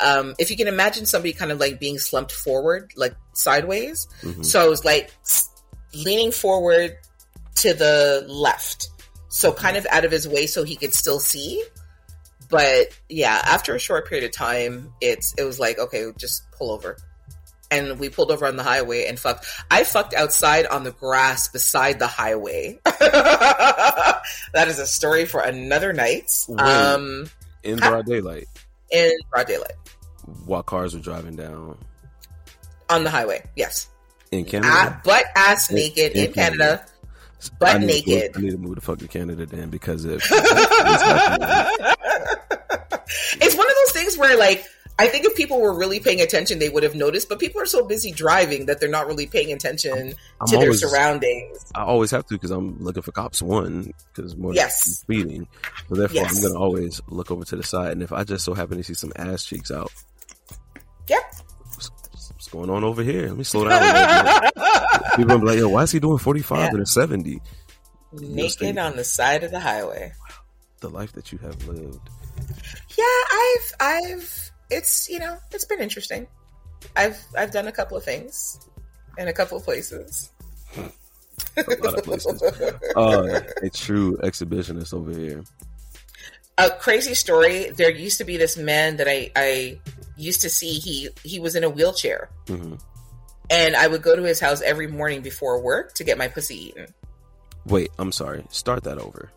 um, if you can imagine somebody kind of like being slumped forward, like sideways. hmm So I was like leaning forward to the left, so kind of out of his way so he could still see. But yeah, after a short period of time, it's it was like okay, just pull over, and we pulled over on the highway and fucked. I fucked outside on the grass beside the highway. that is a story for another night. Wait. Um, In broad daylight, in broad daylight while cars were driving down on the highway. Yes, in Canada. ah, butt ass naked in in Canada. I butt to move- naked. I need to move to fucking Canada then because if it's one of those things where like I think if people were really paying attention, they would have noticed. But people are so busy driving that they're not really paying attention I'm to their surroundings. I always have to because I'm looking for cops. One because more Yes. speeding, so therefore Yes. I'm gonna always look over to the side. And if I just so happen to see some ass cheeks out, Yep. what's, what's going on over here? Let me slow down. A little bit. People be like, "Yo, why is he doing 45 Yeah. and a 70?" Naked on the side of the highway. The life that you have lived. Yeah, I've I've it's you know it's been interesting. I've I've done a couple of things in a couple of places. A lot of places. Uh, a true exhibitionist over here. a crazy story. There used to be this man that I I used to see. He he was in a wheelchair, hmm and I would go to his house every morning before work to get my pussy eaten. Wait, I'm sorry. Start that over.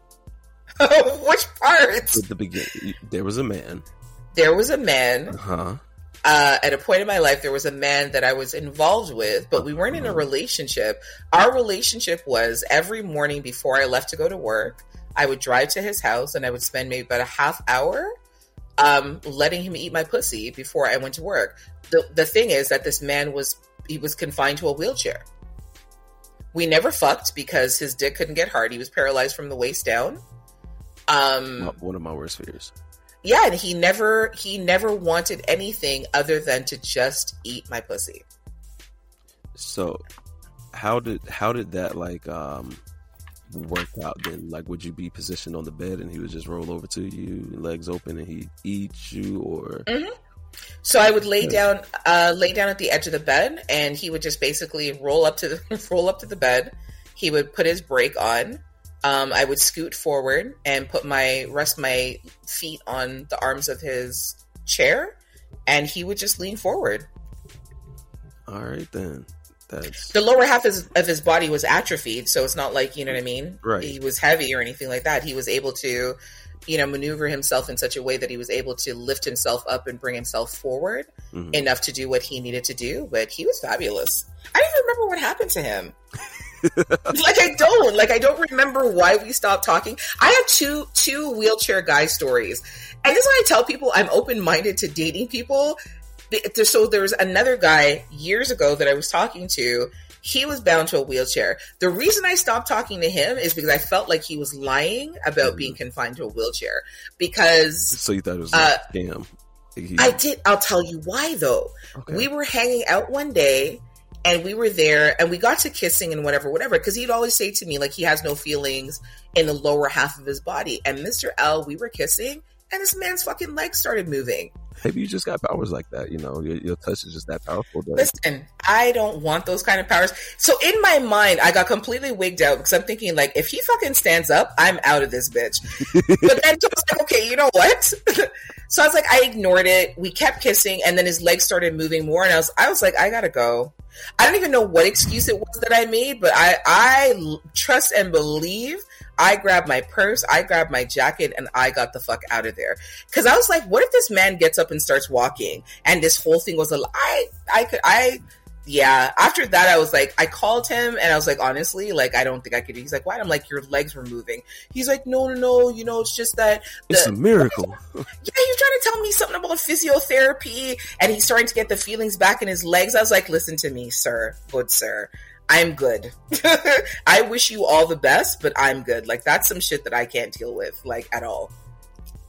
Which part? At the beginning, there was a man. There was a man Huh? uh, at a point in my life. There was a man that I was involved with, but we weren't in a relationship. Our relationship was every morning before I left to go to work, I would drive to his house and I would spend maybe about a half hour um, letting him eat my pussy before I went to work. The the thing is that this man was he was confined to a wheelchair. We never fucked because his dick couldn't get hard. He was paralyzed from the waist down. Um, One of my worst fears. Yeah, and he never he never wanted anything other than to just eat my pussy. So, how did how did that like um work out? Then, like, would you be positioned on the bed and he would just roll over to you, legs open, and he eat you, or? Mm-hmm. So I would lay down, uh, lay down at the edge of the bed, and he would just basically roll up to the roll up to the bed. He would put his brake on. Um, I would scoot forward and put my rest my feet on the arms of his chair, and he would just lean forward. All right, then. That's The lower half is, of his body was atrophied, so it's not like you know what I mean. Right. He was heavy or anything like that. He was able to, you know, maneuver himself in such a way that he was able to lift himself up and bring himself forward mhm. enough to do what he needed to do. But he was fabulous. I don't even remember what happened to him. like I don't like I don't remember why we stopped talking. I have two two wheelchair guy stories, and this is why I tell people I'm open minded to dating people. So there was another guy years ago that I was talking to. He was bound to a wheelchair. The reason I stopped talking to him is because I felt like he was lying about Mhm. being confined to a wheelchair. Because so you thought it was Uh, a? He- I did. I'll tell you why though. okay. We were hanging out one day and we were there and we got to kissing and whatever, whatever. Cause he'd always say to me, like, he has no feelings in the lower half of his body. And Mr. L, we were kissing and this man's fucking legs started moving. Maybe you just got powers like that. You know, your, your touch is just that powerful. That Listen, I don't want those kind of powers. So in my mind, I got completely wigged out because I'm thinking, like, if he fucking stands up, I'm out of this bitch. but then I was like, okay, you know what? so I was like, I ignored it. We kept kissing, and then his legs started moving more, and I was, I was like, I gotta go. I don't even know what excuse it was that I made, but I I trust and believe. I grabbed my purse, I grabbed my jacket, and I got the fuck out of there. Because I was like, what if this man gets up and starts walking, and this whole thing was a lie? I, I could, I yeah after that i was like i called him and i was like honestly like i don't think i could he's like why? I'm like your legs were moving. He's like no no no you know it's just that it's a miracle. yeah he's trying to tell me something about physiotherapy and he's starting to get the feelings back in his legs. I was like listen to me sir good sir i'm good. I wish you all the best but i'm good. Like that's some shit that i can't deal with like at all.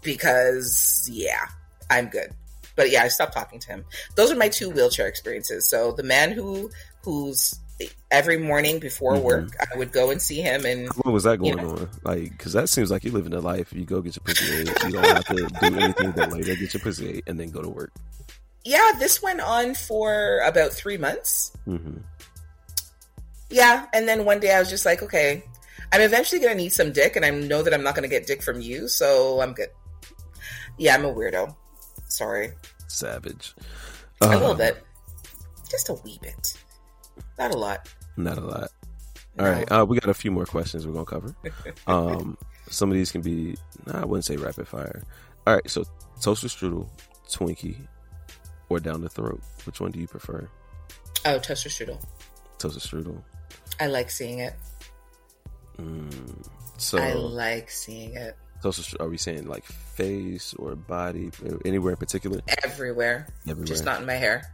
Because yeah i'm good but yeah i stopped talking to him those are my two wheelchair experiences so the man who who's every morning before Mhm. work i would go and see him and What was that You going know? on? Like, because that seems like you're living a life. You go get your pussy ate. You don't have to do anything that later get your pussy ate and then go to work. yeah this went on for about three months hmm Yeah, and then one day I was just like, okay, I'm eventually gonna need some dick, and I know that I'm not gonna get dick from you, so I'm good. Yeah, I'm a weirdo. Sorry, Savage. a Uh, little bit, just a wee bit, not a lot. Not a lot. No. All right, uh, we got a few more questions we're gonna cover. Um, some of these can be, nah, I wouldn't say rapid fire. All right, so toaster strudel, Twinkie, or down the throat. Which one do you prefer? Oh, toaster strudel. Toaster strudel. I like seeing it. Mm, so I like seeing it stru- Are we saying like face or body, anywhere in particular? everywhere, Everywhere. just not in my hair.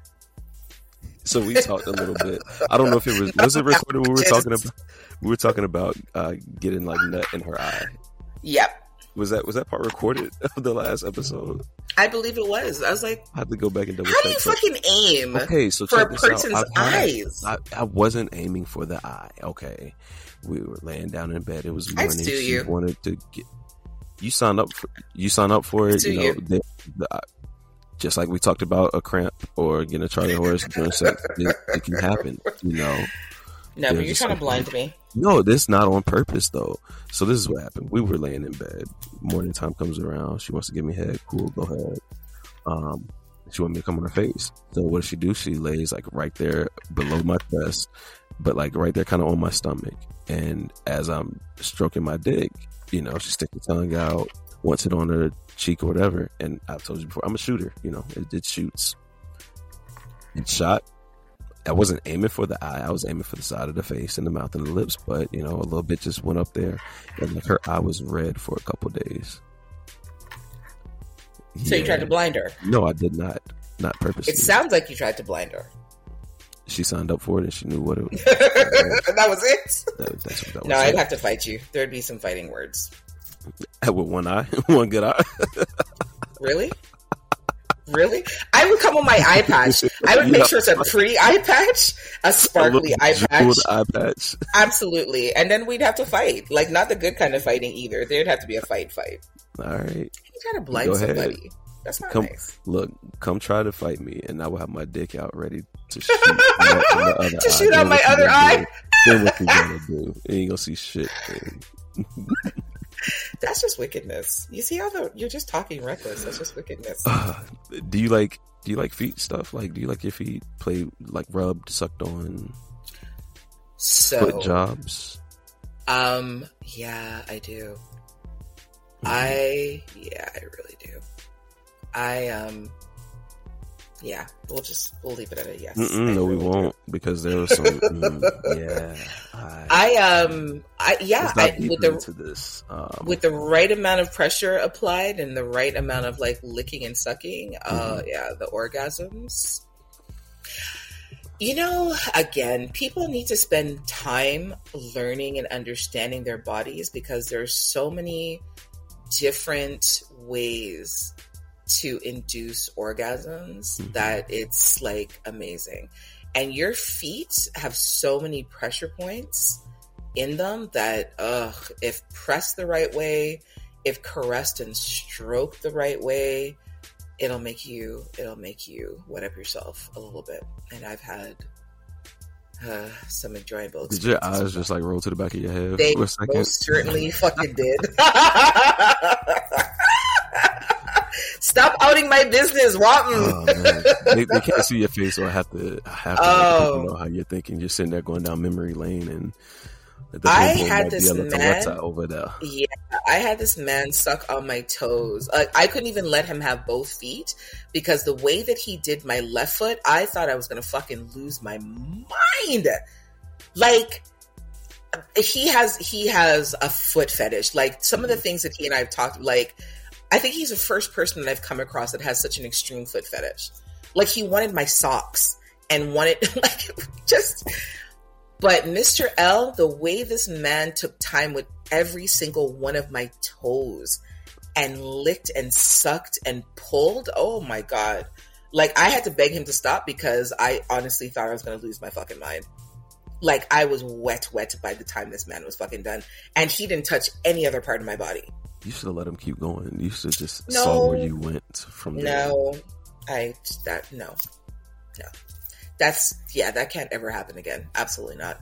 So we talked a little bit. I don't know if it was was it recorded. We were talking about we were talking about uh, getting like nut in her eye. Yep, Was that was that part recorded of the last episode? I believe it was. I was like, I have to go back and double how do you fucking aim Okay, so for a person's had- eyes? I, I wasn't aiming for the eye. Okay, we were laying down in bed. It was morning. she you. wanted to get. You sign up. For, you sign up for it. You know, you. the, the, just like we talked about a cramp or getting a Charlie horse during sex, it, it can happen. You know. no, but you're trying to blind me. No, this not on purpose though. So this is what happened. We were laying in bed. Morning time comes around. She wants to give me head. Cool, go ahead. Um, she wanted me to come on her face. So what does she do? She lays like right there below my chest, but like right there, kind of on my stomach. And as I'm stroking my dick, you know, she sticks her tongue out, wants it on her cheek or whatever. And I've told you before, I'm a shooter. You know, it, it shoots. It shot. I wasn't aiming for the eye. I was aiming for the side of the face and the mouth and the lips. But you know, a little bit just went up there, and like her eye was red for a couple days. So you tried to blind her. No, I did not. Not purposely. It sounds like you tried to blind her. she signed up for it, and she knew what it was. And that was it. That, that's what that No, was. I'd have to fight you. There'd be some fighting words. With one eye, one good eye. Really? Really? I would come with my eye patch. I would make sure it's a pretty eye patch, a sparkly eye patch. eye patch. Absolutely. And then we'd have to fight. Like not the good kind of fighting either. There'd have to be a fight fight. All right, You gotta blind Go ahead. somebody. That's not Come- nice. look, come try to fight me, and I will have my dick out ready to shoot. other To shoot out my you other eye? Then what you gonna do? You ain't gonna see shit. That's just wickedness. You see how the you're just talking reckless. That's just wickedness. Uh, do you like do you like feet stuff? Like, do you like your feet play like rubbed, sucked on, So foot jobs? Um, yeah, I do. Mm-hmm. I yeah, I really do. I um yeah, we'll just we'll leave it at a yes. No, we really do. won't because there was some. mm, yeah, I, I um I yeah, I, with the this. Um, with the right amount of pressure applied and the right amount of like licking and sucking, uh Mm-hmm. yeah, the orgasms. You know, again, people need to spend time learning and understanding their bodies because there's so many different ways to induce orgasms Mhm. that it's like amazing. And your feet have so many pressure points in them that ugh, if pressed the right way, if caressed and stroked the right way, it'll make you it'll make you wet up yourself a little bit. And I've had uh, some enjoyable. did your eyes just like roll to the back of your head They for a second? most certainly fucking did. Stop outing my business, Rotten. Oh, they, they can't see your face, so I have to. I have to let Oh. people know how you're thinking. You're sitting there going down memory lane, and the I had this be able to man- over there. Yeah, I had this man suck on my toes. Like I couldn't even let him have both feet because the way that he did my left foot, I thought I was gonna fucking lose my mind. Like he has he has a foot fetish. Like some of the mm-hmm. things that he and I have talked like I think he's the first person that I've come across that has such an extreme foot fetish. Like he wanted my socks and wanted like just but Mr. L, the way this man took time with every single one of my toes and licked and sucked and pulled, oh my god. Like I had to beg him to stop because I honestly thought I was going to lose my fucking mind. Like I was wet wet by the time this man was fucking done and he didn't touch any other part of my body. You should have let him keep going. You should have just No. saw where you went from there. No, I that no, no. That's yeah, that can't ever happen again. Absolutely not.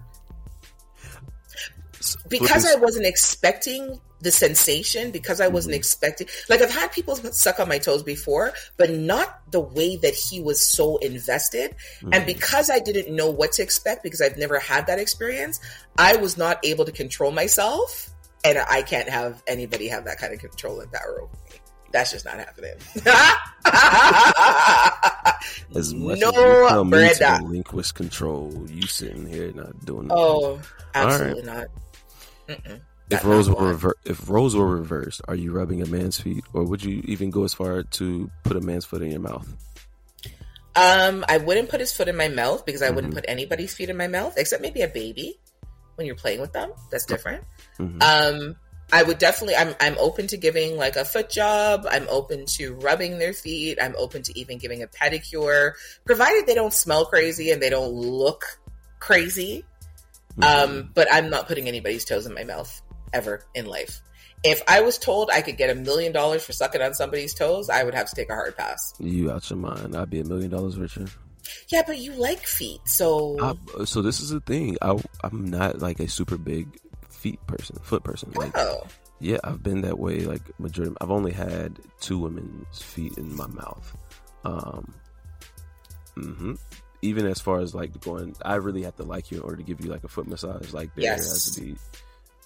Because I wasn't expecting the sensation, because I wasn't Mhm. expecting like I've had people suck on my toes before, but not the way that he was so invested. this- And because I didn't know what to expect, because I've never had that experience, I was not able to control myself. And I can't have anybody have that kind of control and power over me. That's just not happening. as much no, as you tell me to relinquish control, you sitting here not doing. Oh, absolutely not. Mm-mm. if roles were rever- if roles were reversed, are you rubbing a man's feet, or would you even go as far to put a man's foot in your mouth? Um, I wouldn't put his foot in my mouth because I wouldn't Mhm. put anybody's feet in my mouth except maybe a baby when you're playing with them. That's different. Mhm. Um, I would definitely. I'm I'm open to giving like a foot job. I'm open to rubbing their feet. I'm open to even giving a pedicure, provided they don't smell crazy and they don't look crazy. Mhm. Um, but I'm not putting anybody's toes in my mouth ever in life. If I was told I could get a million dollars for sucking on somebody's toes, I would have to take a hard pass. you out your mind. I'd be a million dollars richer. Yeah, but you like feet, so I, so this is the thing. I, I'm not like a super big feet person, foot person. Like, oh, yeah, I've been that way. Like majority, I've only had two women's feet in my mouth. Um, hmm Even as far as like going, I really have to like you in order to give you like a foot massage. Like there Yes. has to be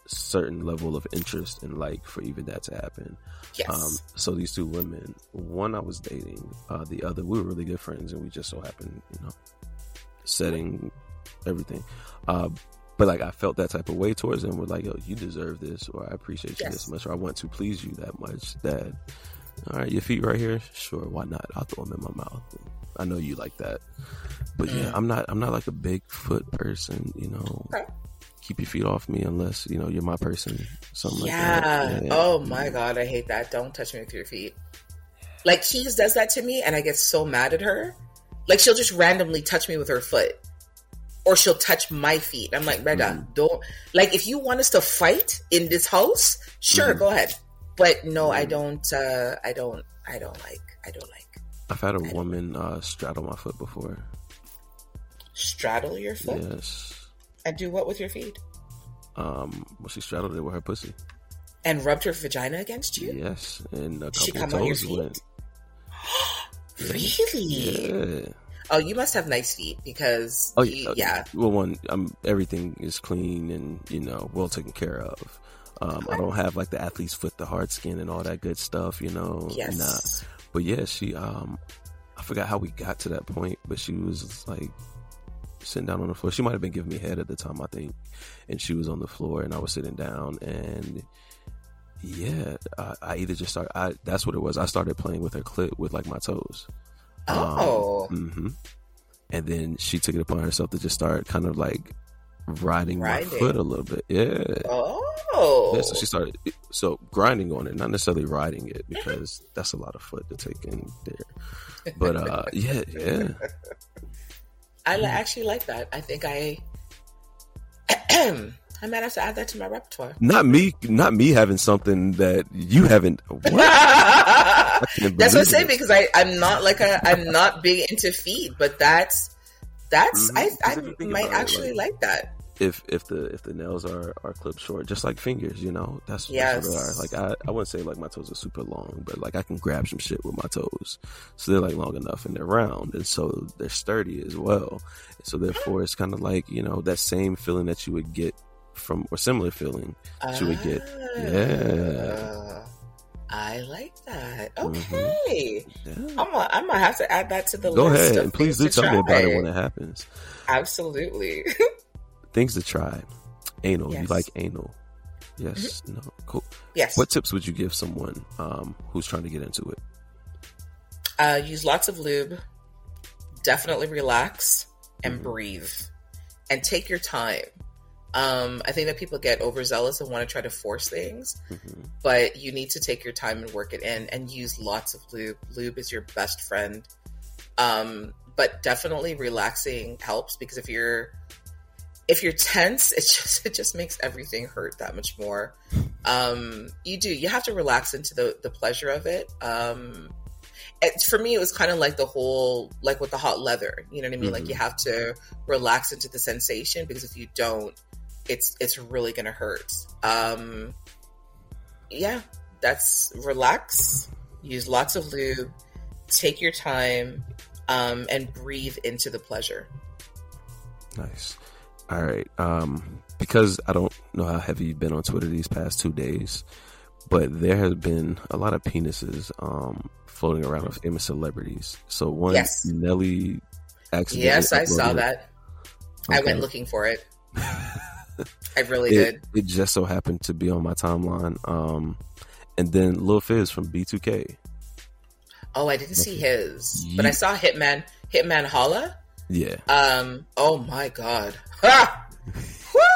certain level of interest and like for even that to happen. yes. Um, so these two women, one I was dating, uh, the other we were really good friends, and we just so happened, you know, setting everything. Uh, but like I felt that type of way towards them. We're like, yo, you deserve this, or I appreciate you Yes. this much, or I want to please you that much. That all right, your feet right here, sure, why not? I'll throw them in my mouth. I know you like that, but yeah. I'm not. I'm not like a big foot person, you know. Okay. Keep your feet off me unless you know you're my person. Something yeah. like that. Yeah. Oh my god, I hate that. Don't touch me with your feet. Like Keys does that to me, and I get so mad at her Like she'll just randomly touch me with her foot. Or she'll touch my feet. I'm like, Rega, Mm-hmm. don't like if you want us to fight in this house, sure, Mhm. go ahead. But no, I Mhm. don't uh I don't I don't like I don't like I've had a woman uh, straddle my foot before. straddle your foot Yes. and do what with your feet? Um, well, she straddled it with her pussy. And rubbed her vagina against you? Yes, and a Did she couple come on your feet? went. Really? Yeah. Oh, you must have nice feet because Oh yeah. Well, one, um, everything is clean and you know well taken care of. Um, I don't have like the athlete's foot, the hard skin, and all that good stuff. You know. Yes. Nah. But yeah, she. Um, I forgot how we got to that point, but she was like sitting down on the floor. She might have been giving me head at the time, I think, and she was on the floor, and I was sitting down, and yeah, I, I either just started. I that's what it was. I started playing with her clit with like my toes. Oh. hmm And then she took it upon herself to just start kind of like riding, Riding. my foot a little bit. Yeah. Oh. Yeah, so she started so grinding on it, not necessarily riding it because that's a lot of foot to take in there. But uh yeah, yeah. I actually like that. I think I I might have to add that to my repertoire. Not me not me having something that you haven't what? That's what I'm saying because I I'm not like a I'm not big into feet, but that's that's Mhm. I Because if you I might about it, actually like- like that. if if the if the nails are are clipped short, just like fingers, you know, that's, that's what they are. Yes. Like I, I wouldn't say like my toes are super long, but like I can grab some shit with my toes, so they're like long enough and they're round, and so they're sturdy as well. So therefore, it's kind of like you know that same feeling that you would get from or similar feeling you would get. Yeah. Ah, I like that. Mhm. Okay. Yeah. I'm gonna, I'm gonna have to add that to the Go list. Go ahead and please do to tell me about it when it happens. Absolutely. Things to try. Anal. You like anal? Yes. No. Cool. yes. What tips would you give someone um, who's trying to get into it? Uh, use lots of lube. Definitely relax and Mhm. breathe, and take your time. Um, I think that people get overzealous and want to try to force things, Mhm. but you need to take your time and work it in, and use lots of lube. Lube is your best friend. Um, but definitely relaxing helps because if you're if you're tense, it just it just makes everything hurt that much more. Um, you do you have to relax into the the pleasure of it. Um, it, for me, it was kind of like the whole like with the hot leather. You know what I mean? Like Mhm. you have to relax into the sensation because if you don't, it's it's really gonna hurt. Um, yeah, that's relax. Use lots of lube. Take your time. Um, and breathe into the pleasure. Nice. All right. Um, because I don't know how heavy you've been on Twitter these past two days, but there has been a lot of penises um, floating around of famous celebrities. So one, Yes. Nelly. Yes, I saw that. I went looking for it. I really it, did. it just so happened to be on my timeline. Um, and then Lil Fizz from B2K. Oh, I didn't see his, but I saw Hitman. Hitman Holla. Yeah. Um. Oh my god. Ha!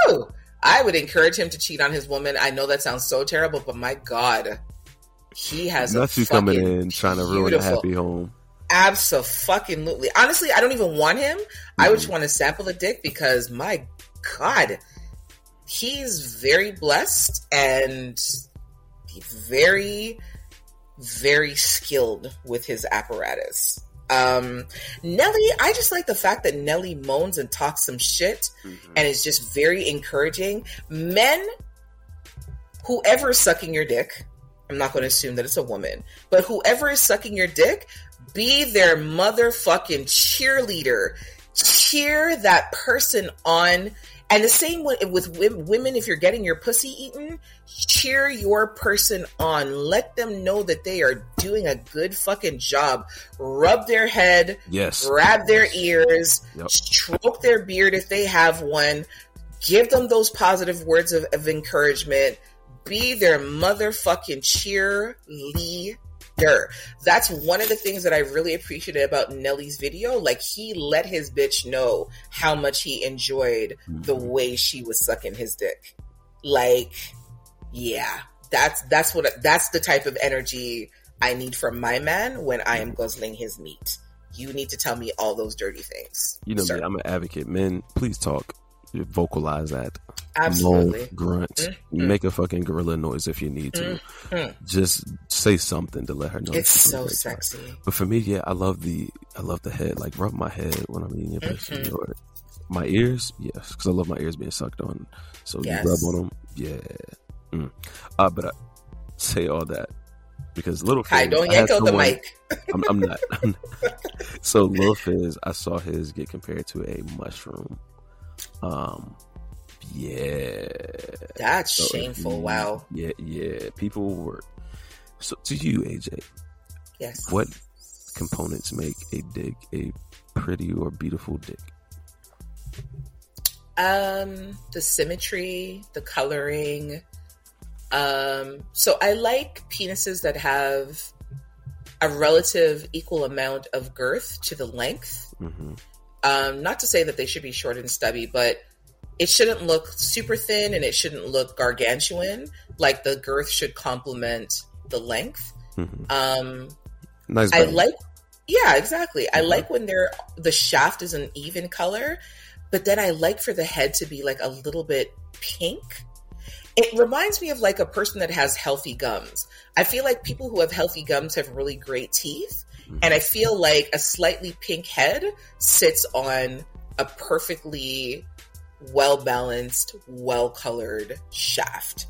Woo! I would encourage him to cheat on his woman. I know that sounds so terrible, but my god, he has a you coming in trying to ruin a happy home. Absolutely. Honestly, I don't even want him. I Mm-hmm. just want to sample the dick because my God, he's very blessed and very, very skilled with his apparatus. Um, Nelly, I just like the fact that Nelly moans and talks some shit and is just very encouraging. Men, whoever is sucking your dick, I'm not going to assume that it's a woman, but whoever is sucking your dick, be their motherfucking cheerleader. Cheer that person on. And the same with, with women, if you're getting your pussy eaten, cheer your person on. Let them know that they are doing a good fucking job. Rub their head, Yes. grab their ears, Yep. stroke their beard if they have one, give them those positive words of, of encouragement, be their motherfucking cheerleader. That's one of the things that I really appreciated about Nelly's video. Like he let his bitch know how much he enjoyed the Mhm. way she was sucking his dick. Like, yeah, that's that's what that's the type of energy I need from my man when I am guzzling his meat. you need to tell me all those dirty things. You know sir. me, I'm an advocate. Men, please talk. Vocalize that. Absolutely. Moan, grunt. Mm-hmm. Make a fucking gorilla noise if you need to. Just say something to let her know. It's so sexy. But for me, yeah, I love the I love the head. Like rub my head when I'm eating your. Mhm. Or my ears, yes, because I love my ears being sucked on. So Yes. you rub on them, yeah. Mm. Uh, but I say all that because little Fizz, don't yank out the mic. I'm, I'm not. I'm not. so Little Fizz, I saw his get compared to a mushroom. Um, yeah. That's So shameful. you- Wow. Yeah, yeah. People were. So to you, AJ, Yes. what components make a dick a pretty or beautiful dick? Um, the symmetry, the coloring. Um, so I like penises that have a relative equal amount of girth to the length. hmm Um, not to say that they should be short and stubby, but it shouldn't look super thin and it shouldn't look gargantuan. Like the girth should complement the length. hmm Um, Nice. I balance. like, yeah, exactly. I Mhm. like when they're the shaft is an even color, but then I like for the head to be like a little bit pink. It reminds me of like a person that has healthy gums. I feel like people who have healthy gums have really great teeth. And I feel like a slightly pink head sits on a perfectly well balanced, well colored shaft.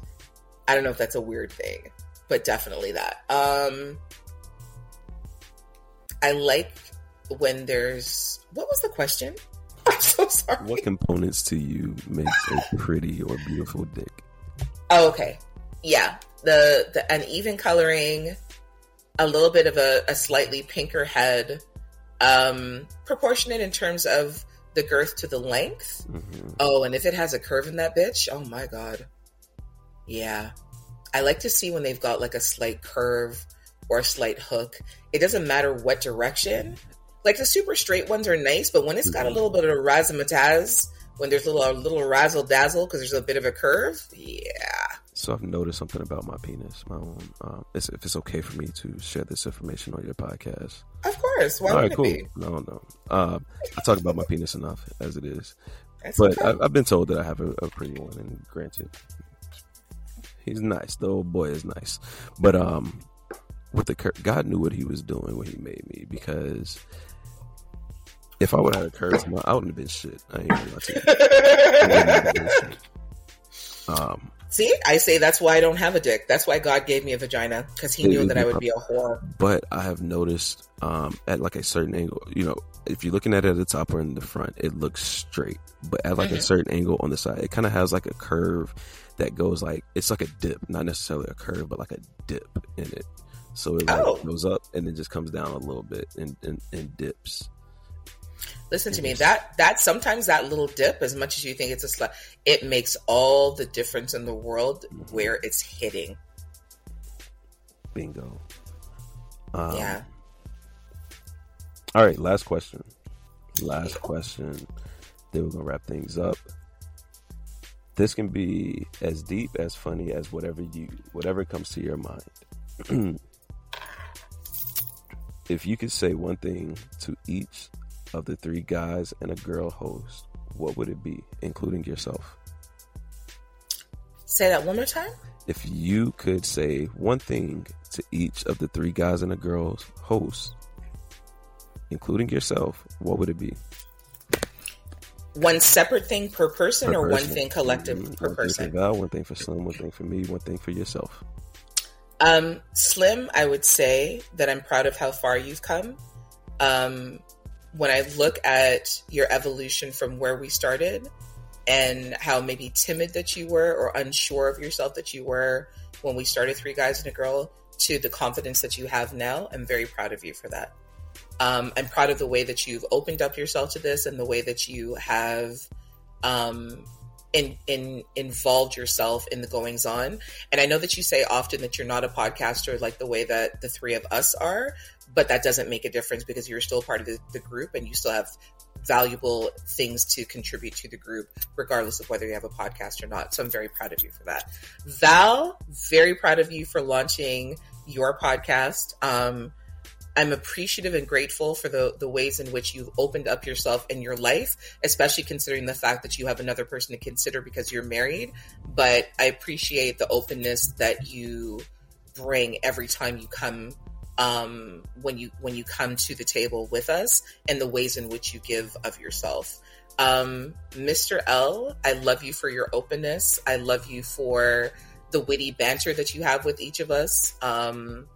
I don't know if that's a weird thing, but definitely that. Um I like when there's what was the question? I'm so sorry. What components to you makes a pretty or beautiful dick? Oh, okay. Yeah. The the uneven coloring, a little bit of a, a slightly pinker head, um, proportionate in terms of the girth to the length. hmm Oh, and if it has a curve in that bitch, oh my god. Yeah. I like to see when they've got like a slight curve or a slight hook. It doesn't matter what direction. Like the super straight ones are nice, but when it's got a little bit of a razzmatazz, when there's a little a little razzle dazzle because there's a bit of a curve, yeah. So I've noticed something about my penis. My own. Um, it's, if it's okay for me to share this information on your podcast. Of course. Why All right, cool. it be? No, no. Uh, I talk about my penis enough as it is, That's but okay. I, I've been told that I have a, a pretty one, and granted, he's nice. The old boy is nice, but um, with the cur- God knew what He was doing when He made me because if I would have had a I wouldn't have been shit. I ain't gonna lie to you. I wouldn't have been shit. Um, See, I say that's why I don't have a dick. That's why God gave me a vagina because He knew that I would be a whore. but I have noticed um, at like a certain angle, you know, if you're looking at it at the top or in the front, it looks straight. But at like a Mhm. certain angle on the side, it kind of has like a curve that goes like it's like a dip, not necessarily a curve, but like a dip in it. So it like Oh. goes up and then just comes down a little bit and, and, and dips. Listen to me. That that sometimes that little dip, as much as you think it's a slut, it makes all the difference in the world where it's hitting. Bingo. Um, yeah. All right, last question. Last question. Then we're gonna wrap things up. This can be as deep as funny as whatever you whatever comes to your mind. if you could say one thing to each of the three guys and a girl host, what would it be, including yourself? Say that one more time. If you could say one thing to each of the three guys and a girl's hosts, including yourself, what would it be? One separate thing per person, Per or person. one thing collective Mhm. per one person. Thing for Val, one thing for Slim, one thing for me, one thing for yourself. Um, Slim, I would say that I'm proud of how far you've come. Um, when I look at your evolution from where we started and how maybe timid that you were or unsure of yourself that you were when we started Three Guys and a Girl to the confidence that you have now, I'm very proud of you for that. Um, I'm proud of the way that you've opened up yourself to this and the way that you have um, in, in involved yourself in the goings on. And I know that you say often that you're not a podcaster like the way that the three of us are, but that doesn't make a difference because you're still part of the, the group and you still have valuable things to contribute to the group, regardless of whether you have a podcast or not. So I'm very proud of you for that. Val, very proud of you for launching your podcast. Um, I'm appreciative and grateful for the the ways in which you've opened up yourself in your life, especially considering the fact that you have another person to consider because you're married. But I appreciate the openness that you bring every time you come um, when you when you come to the table with us and the ways in which you give of yourself. Um, Mr. L, I love you for your openness. I love you for the witty banter that you have with each of us. Um,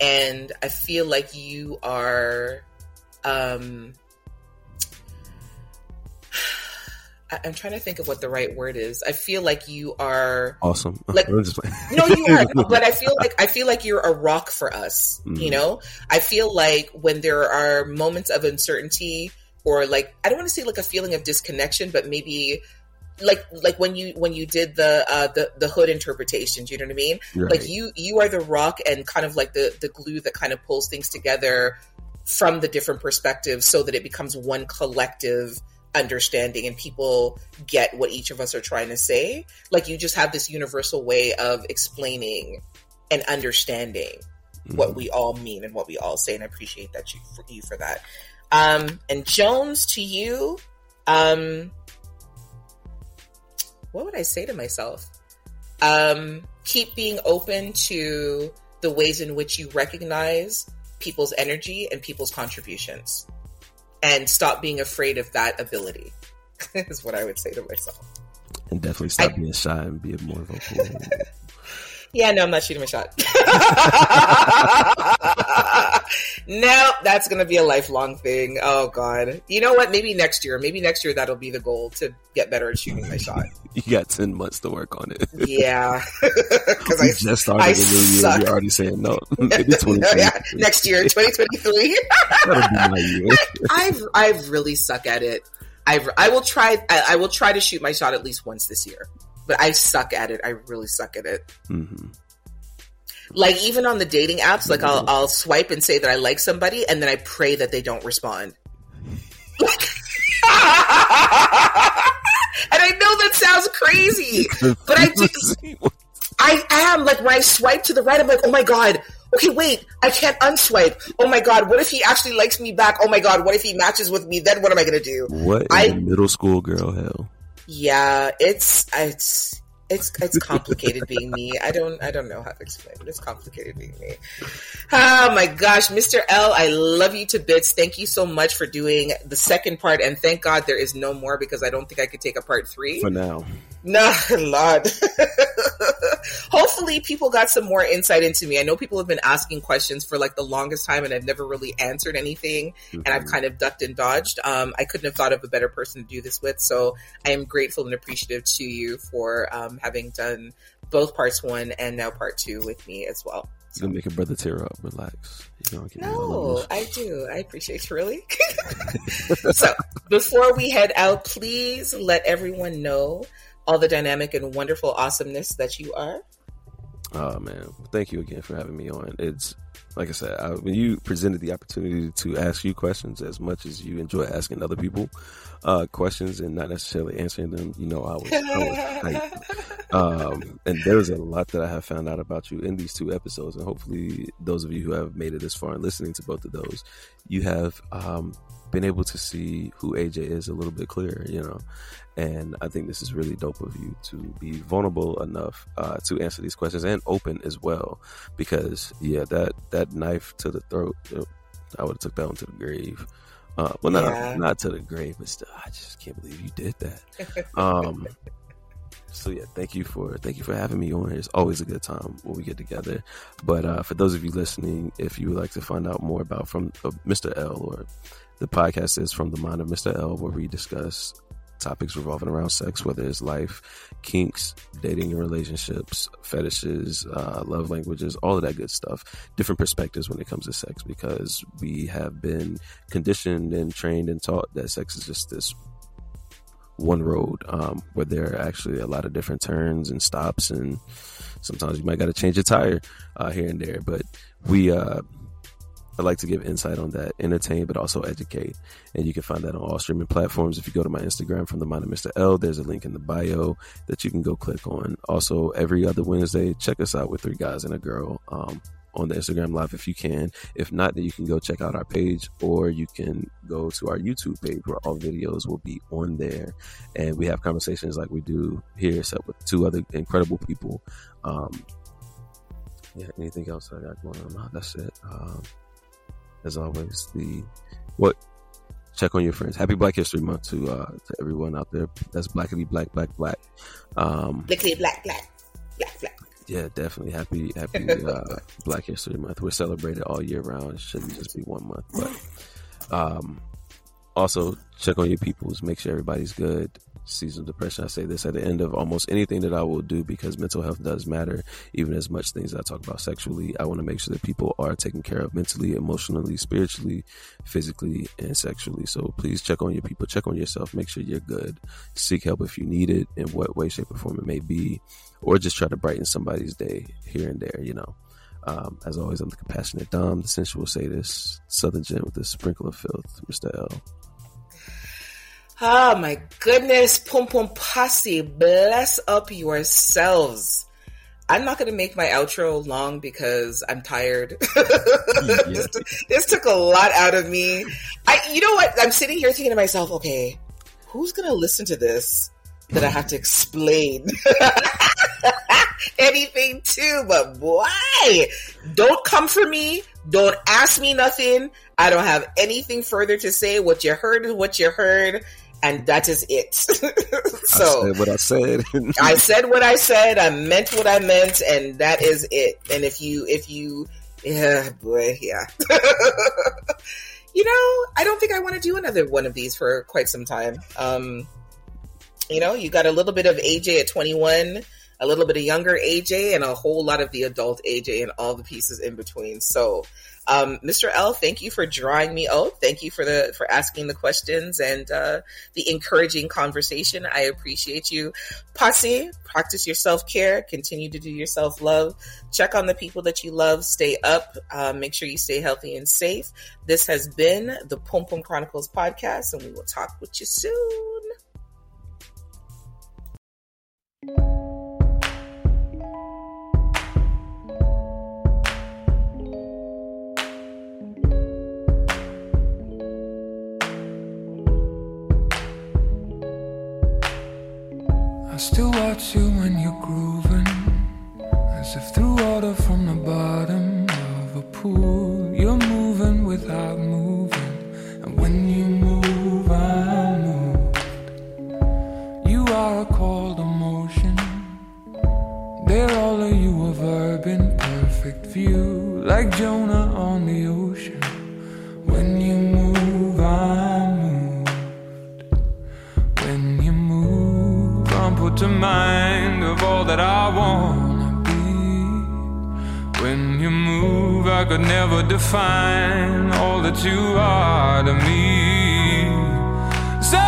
and I feel like you are. Um, I- I'm trying to think of what the right word is. I feel like you are Awesome. Like- I'm just playing. no, you are, but I feel like I feel like you're a rock for us. You Mhm. know, I feel like when there are moments of uncertainty or like I don't want to say like a feeling of disconnection, but maybe like like when you when you did the uh the the hood interpretations, you know what I mean? Right. Like you you are the rock and kind of like the the glue that kind of pulls things together from the different perspectives so that it becomes one collective understanding and people get what each of us are trying to say. Like you just have this universal way of explaining and understanding what Mhm. we all mean and what we all say and i appreciate that you for you for that. Um and jones to you um what would i say to myself? Um keep being open to the ways in which you recognize people's energy and people's contributions and stop being afraid of that ability is what i would say to myself and definitely stop I- being shy and be more vocal. Yeah, no, I'm not shooting my shot. no, that's going to be a lifelong thing. Oh, God. You know what? Maybe next year. Maybe next year that'll be the goal to get better at shooting my shot. you got ten months to work on it. Yeah. Because we I. just started I the new year. suck. You're already saying no. Maybe No, yeah, next year, 2023. That'll be my year. I've I really suck at it. I I will try. I, I will try to shoot my shot at least once this year, but I suck at it. I really suck at it. hmm like even on the dating apps like I'll, mm-hmm. I'll swipe and say that i like somebody and then i pray that they don't respond. Like- and i know that sounds crazy But I do- i am like when i swipe to the right i'm like oh my god. Okay wait. I can't unswipe. Oh my god. What if he actually likes me back? Oh my god. What if he matches with me? Then what am i gonna do? What I- middle school girl hell? yeah it's it's it's it's complicated being me. I don't I don't know how to explain it. It's complicated being me. Oh my gosh, Mr. L, I love you to bits. Thank you so much for doing the second part, and thank God there is no more because I don't think I could take a part three. For now, No, Lord. Hopefully, people got some more insight into me. I know people have been asking questions for like the longest time, and I've never really answered anything, and I've Mhm. kind of ducked and dodged. Um, I couldn't have thought of a better person to do this with, so I am grateful and appreciative to you for um, having done both parts one and now part two with me as well. you gonna make a brother tear up. Relax. You know, get me all No. I do. I appreciate you, really. so, before we head out, please let everyone know all the dynamic and wonderful awesomeness that you are. Oh man, thank you again for having me on. It's like I said, I, when you presented the opportunity to ask you questions as much as you enjoy asking other people uh, questions and not necessarily answering them, you know, I was, I was. Um, and there's a lot that I have found out about you in these two episodes, and hopefully, those of you who have made it this far and listening to both of those, you have um, been able to see who AJ is a little bit clearer, you know. And I think this is really dope of you to be vulnerable enough uh, to answer these questions and open as well, because yeah, that that knife to the throat, uh, I would have took that one to the grave. Uh, well, not Yeah. not to the grave, but still, I just can't believe you did that. Um, so yeah, thank you for thank you for having me on. It's always a good time when we get together. But uh, for those of you listening, if you would like to find out more about from uh, Mr. L or the podcast is from the mind of Mr. L, where we discuss topics revolving around sex, whether it's life, kinks, dating and relationships, fetishes, uh, love languages, all of that good stuff. Different perspectives when it comes to sex because we have been conditioned and trained and taught that sex is just this one road um, where there are actually a lot of different turns and stops and sometimes you might got to change a tire uh, here and there but we uh, I like to give insight on that, entertain, but also educate. And you can find that on all streaming platforms. If you go to my Instagram from the mind of Mr. L, there's a link in the bio that you can go click on. Also, every other Wednesday, check us out with Three Guys and a Girl. Um, on the Instagram live if you can. If not, then you can go check out our page or you can go to our YouTube page where all videos will be on there. And we have conversations like we do here, except with two other incredible people. Um, yeah, anything else I got going on? That's it. Um, as always, the what check on your friends. Happy Black History Month to uh, to everyone out there. That's blackity black black black. Um, Blackity black black black black. yeah, definitely happy happy uh, Black History Month. We're celebrated all year round. It shouldn't just be one month, but um, also check on your peoples. Make sure everybody's good. Seasonal depression. I say this at the end of almost anything that I will do because mental health does matter. Even as much things I talk about sexually, I want to make sure that people are taken care of mentally, emotionally, spiritually, physically, and sexually. So please check on your people. Check on yourself. Make sure you're good. Seek help if you need it, in what way, shape, or form it may be, or just try to brighten somebody's day here and there. You know. Um, as always, I'm the compassionate Dom, the sensual sadist, Southern Gent with a sprinkle of filth, Mr. L. Oh my goodness, Pum Pum Posse, bless up yourselves. I'm not going to make my outro long because I'm tired. this, this took a lot out of me. I, you know what? I'm sitting here thinking to myself, okay, who's going to listen to this that I have to explain anything to? But why? don't come for me. Don't ask me nothing. I don't have anything further to say. What you heard is what you heard and that is it. so I said what I said. I said what I said. I meant what I meant, and that is it. And if you, if you, yeah, boy, yeah. you know, I don't think I want to do another one of these for quite some time. Um, you know, you got a little bit of AJ at 21, a little bit of younger AJ, and a whole lot of the adult AJ, and all the pieces in between. So, um, Mr. L, thank you for drawing me out. Thank you for the for asking the questions and uh, the encouraging conversation. I appreciate you. Posse, practice your self care. Continue to do your self love. Check on the people that you love. Stay up. Uh, make sure you stay healthy and safe. This has been the Pum Pum Chronicles podcast, and we will talk with you soon. Still watch you when you're grooving, as if through water from the bottom of a pool. You're moving without moving, and when you move, I'm moved. You are a cold emotion. There, all of you a verb in perfect view, like Jonah to mind of all that I wanna be. When you move, I could never define all that you are to me. So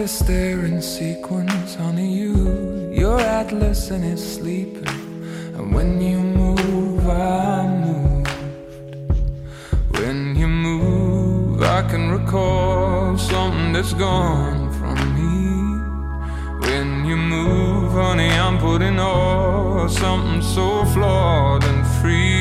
In sequence, honey, you. You're Atlas and it's sleeping. And when you move, I move. When you move, I can recall something that's gone from me. When you move, honey, I'm putting all something so flawed and free.